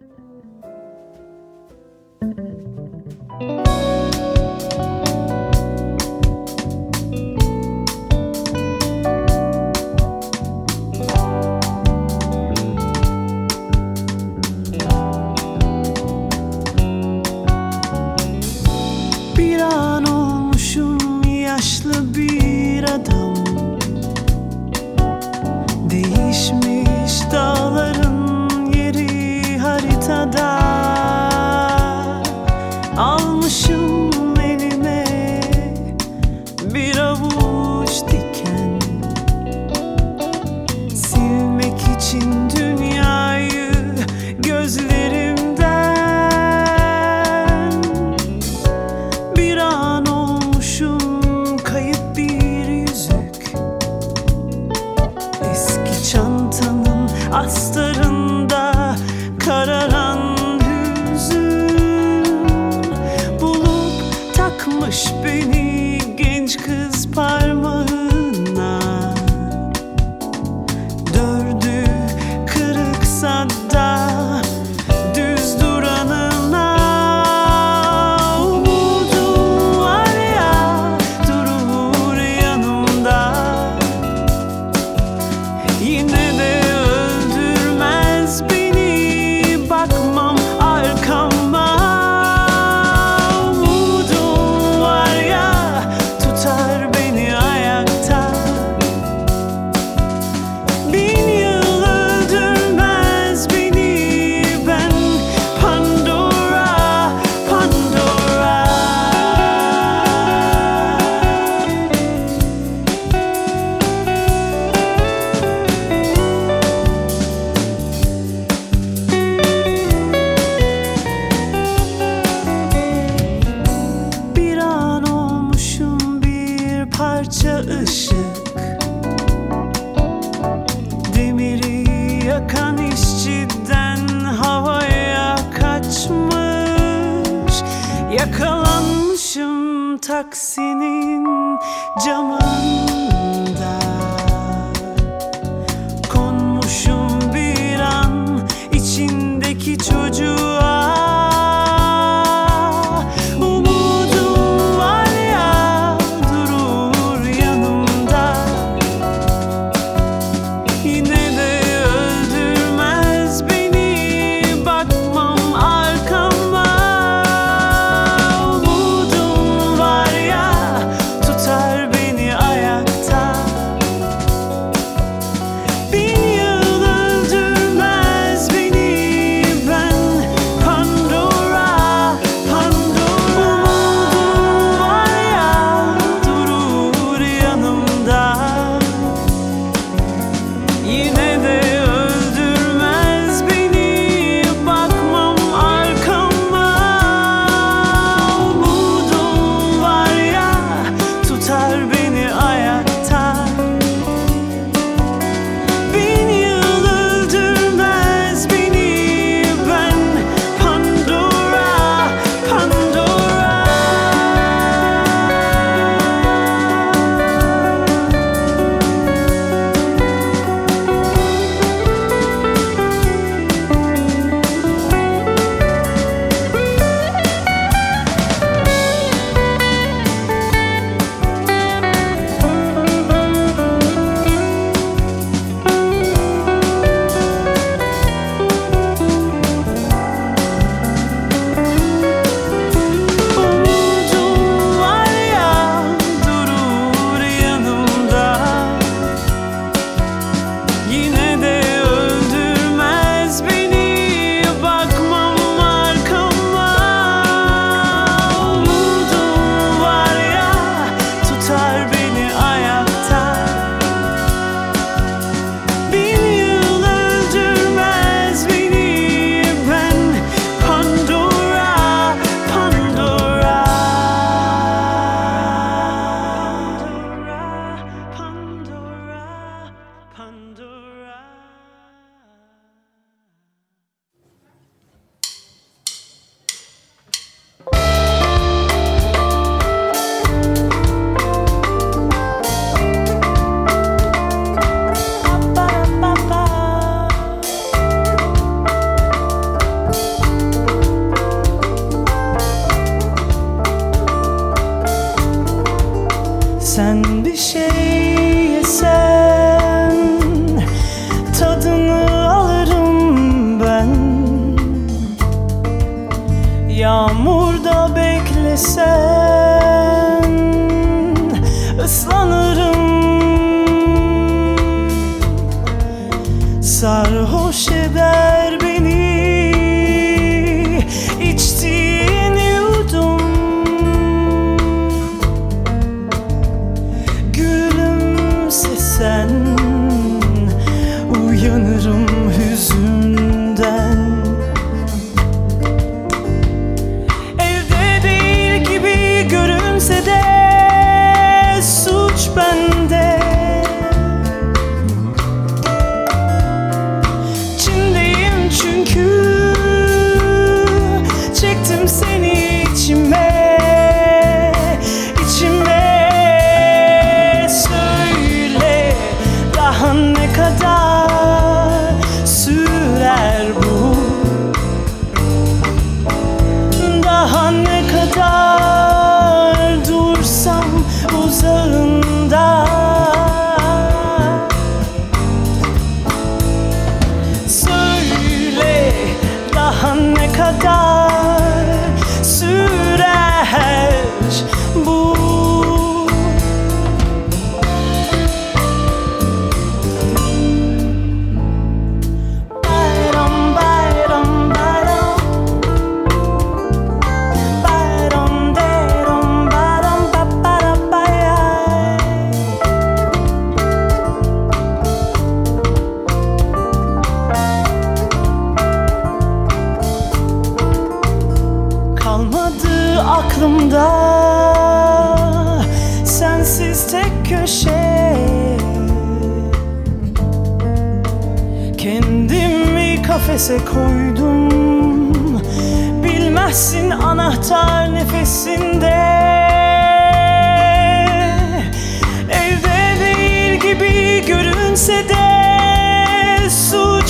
Bir an olmuşum yaşlı bir adam. Değişmiş dağları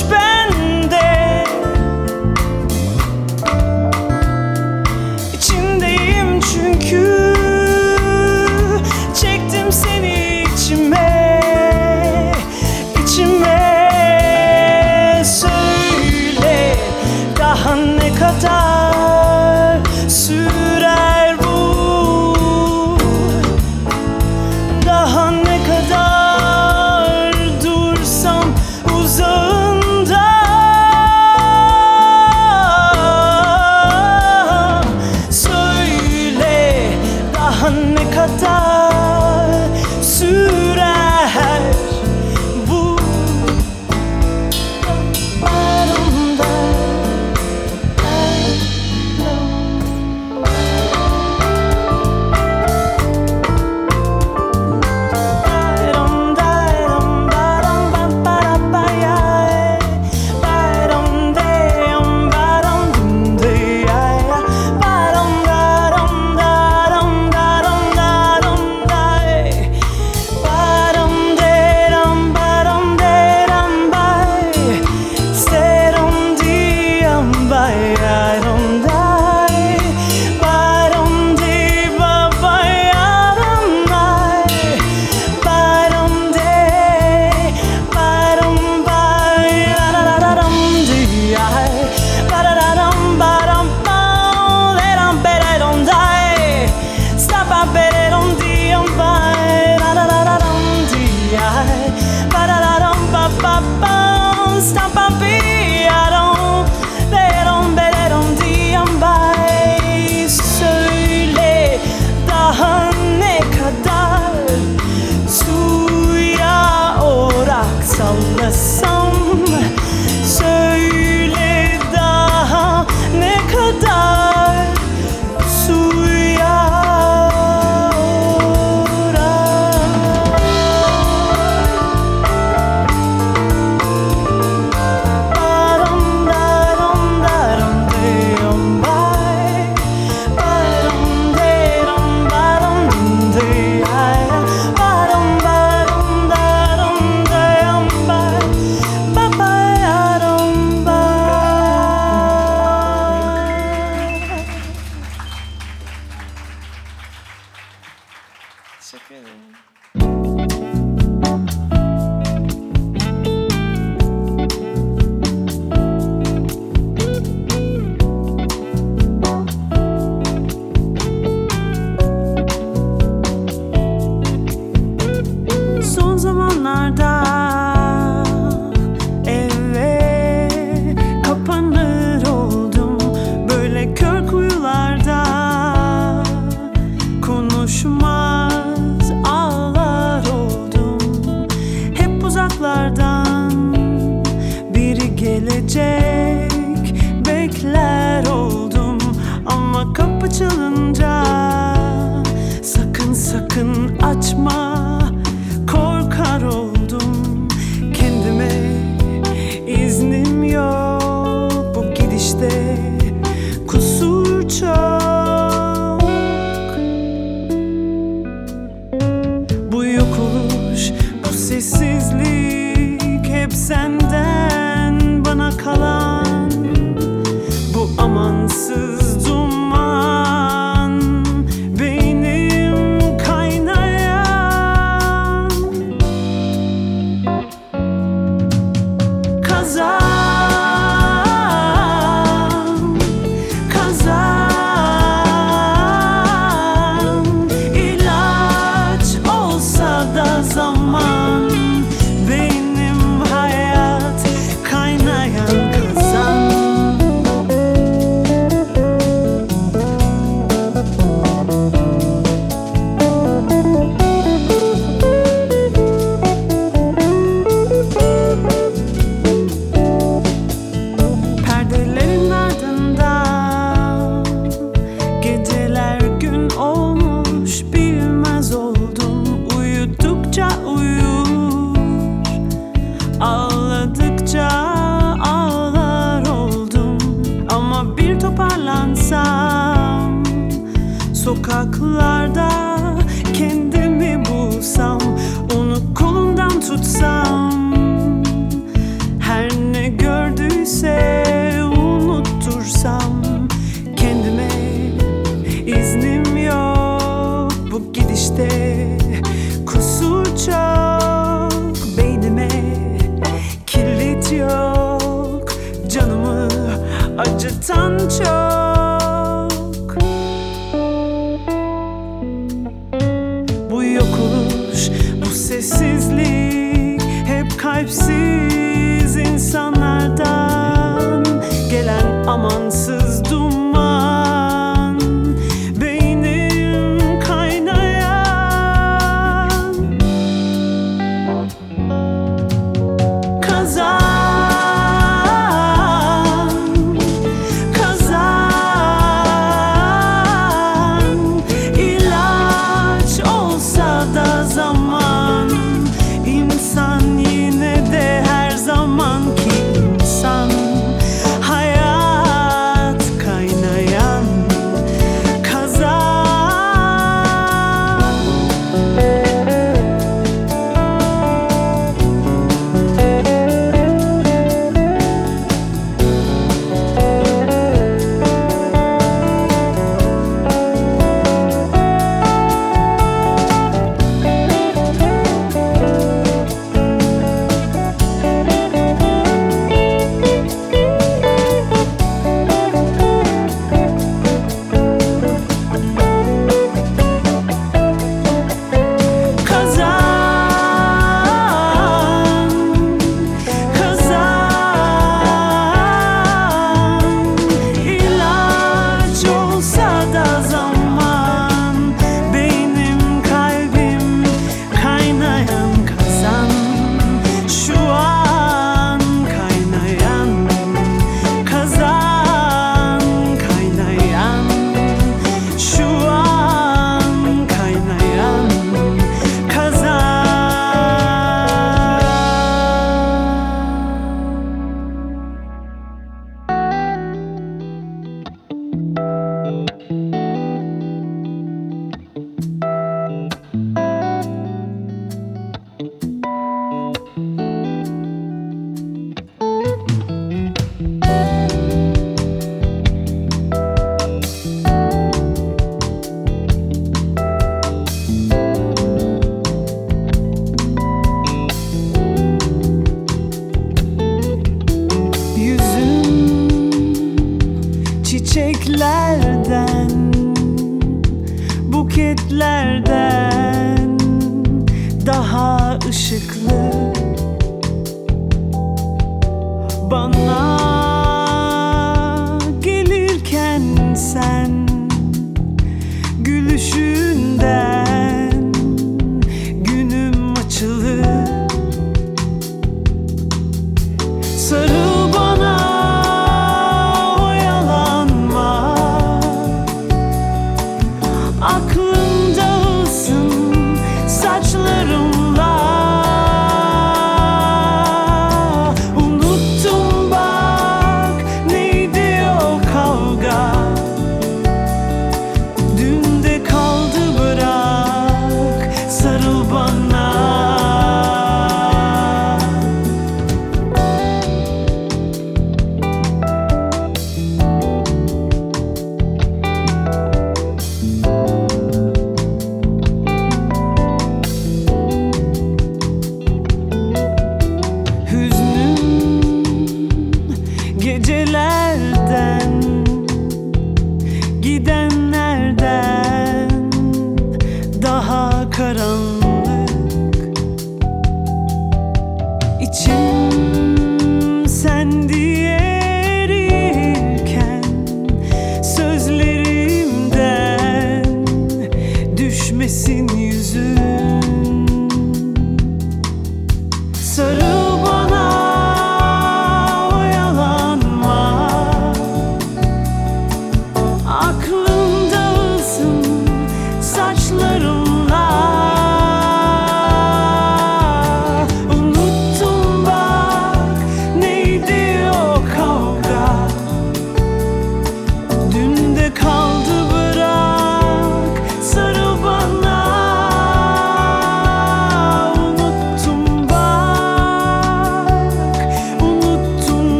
Suç bende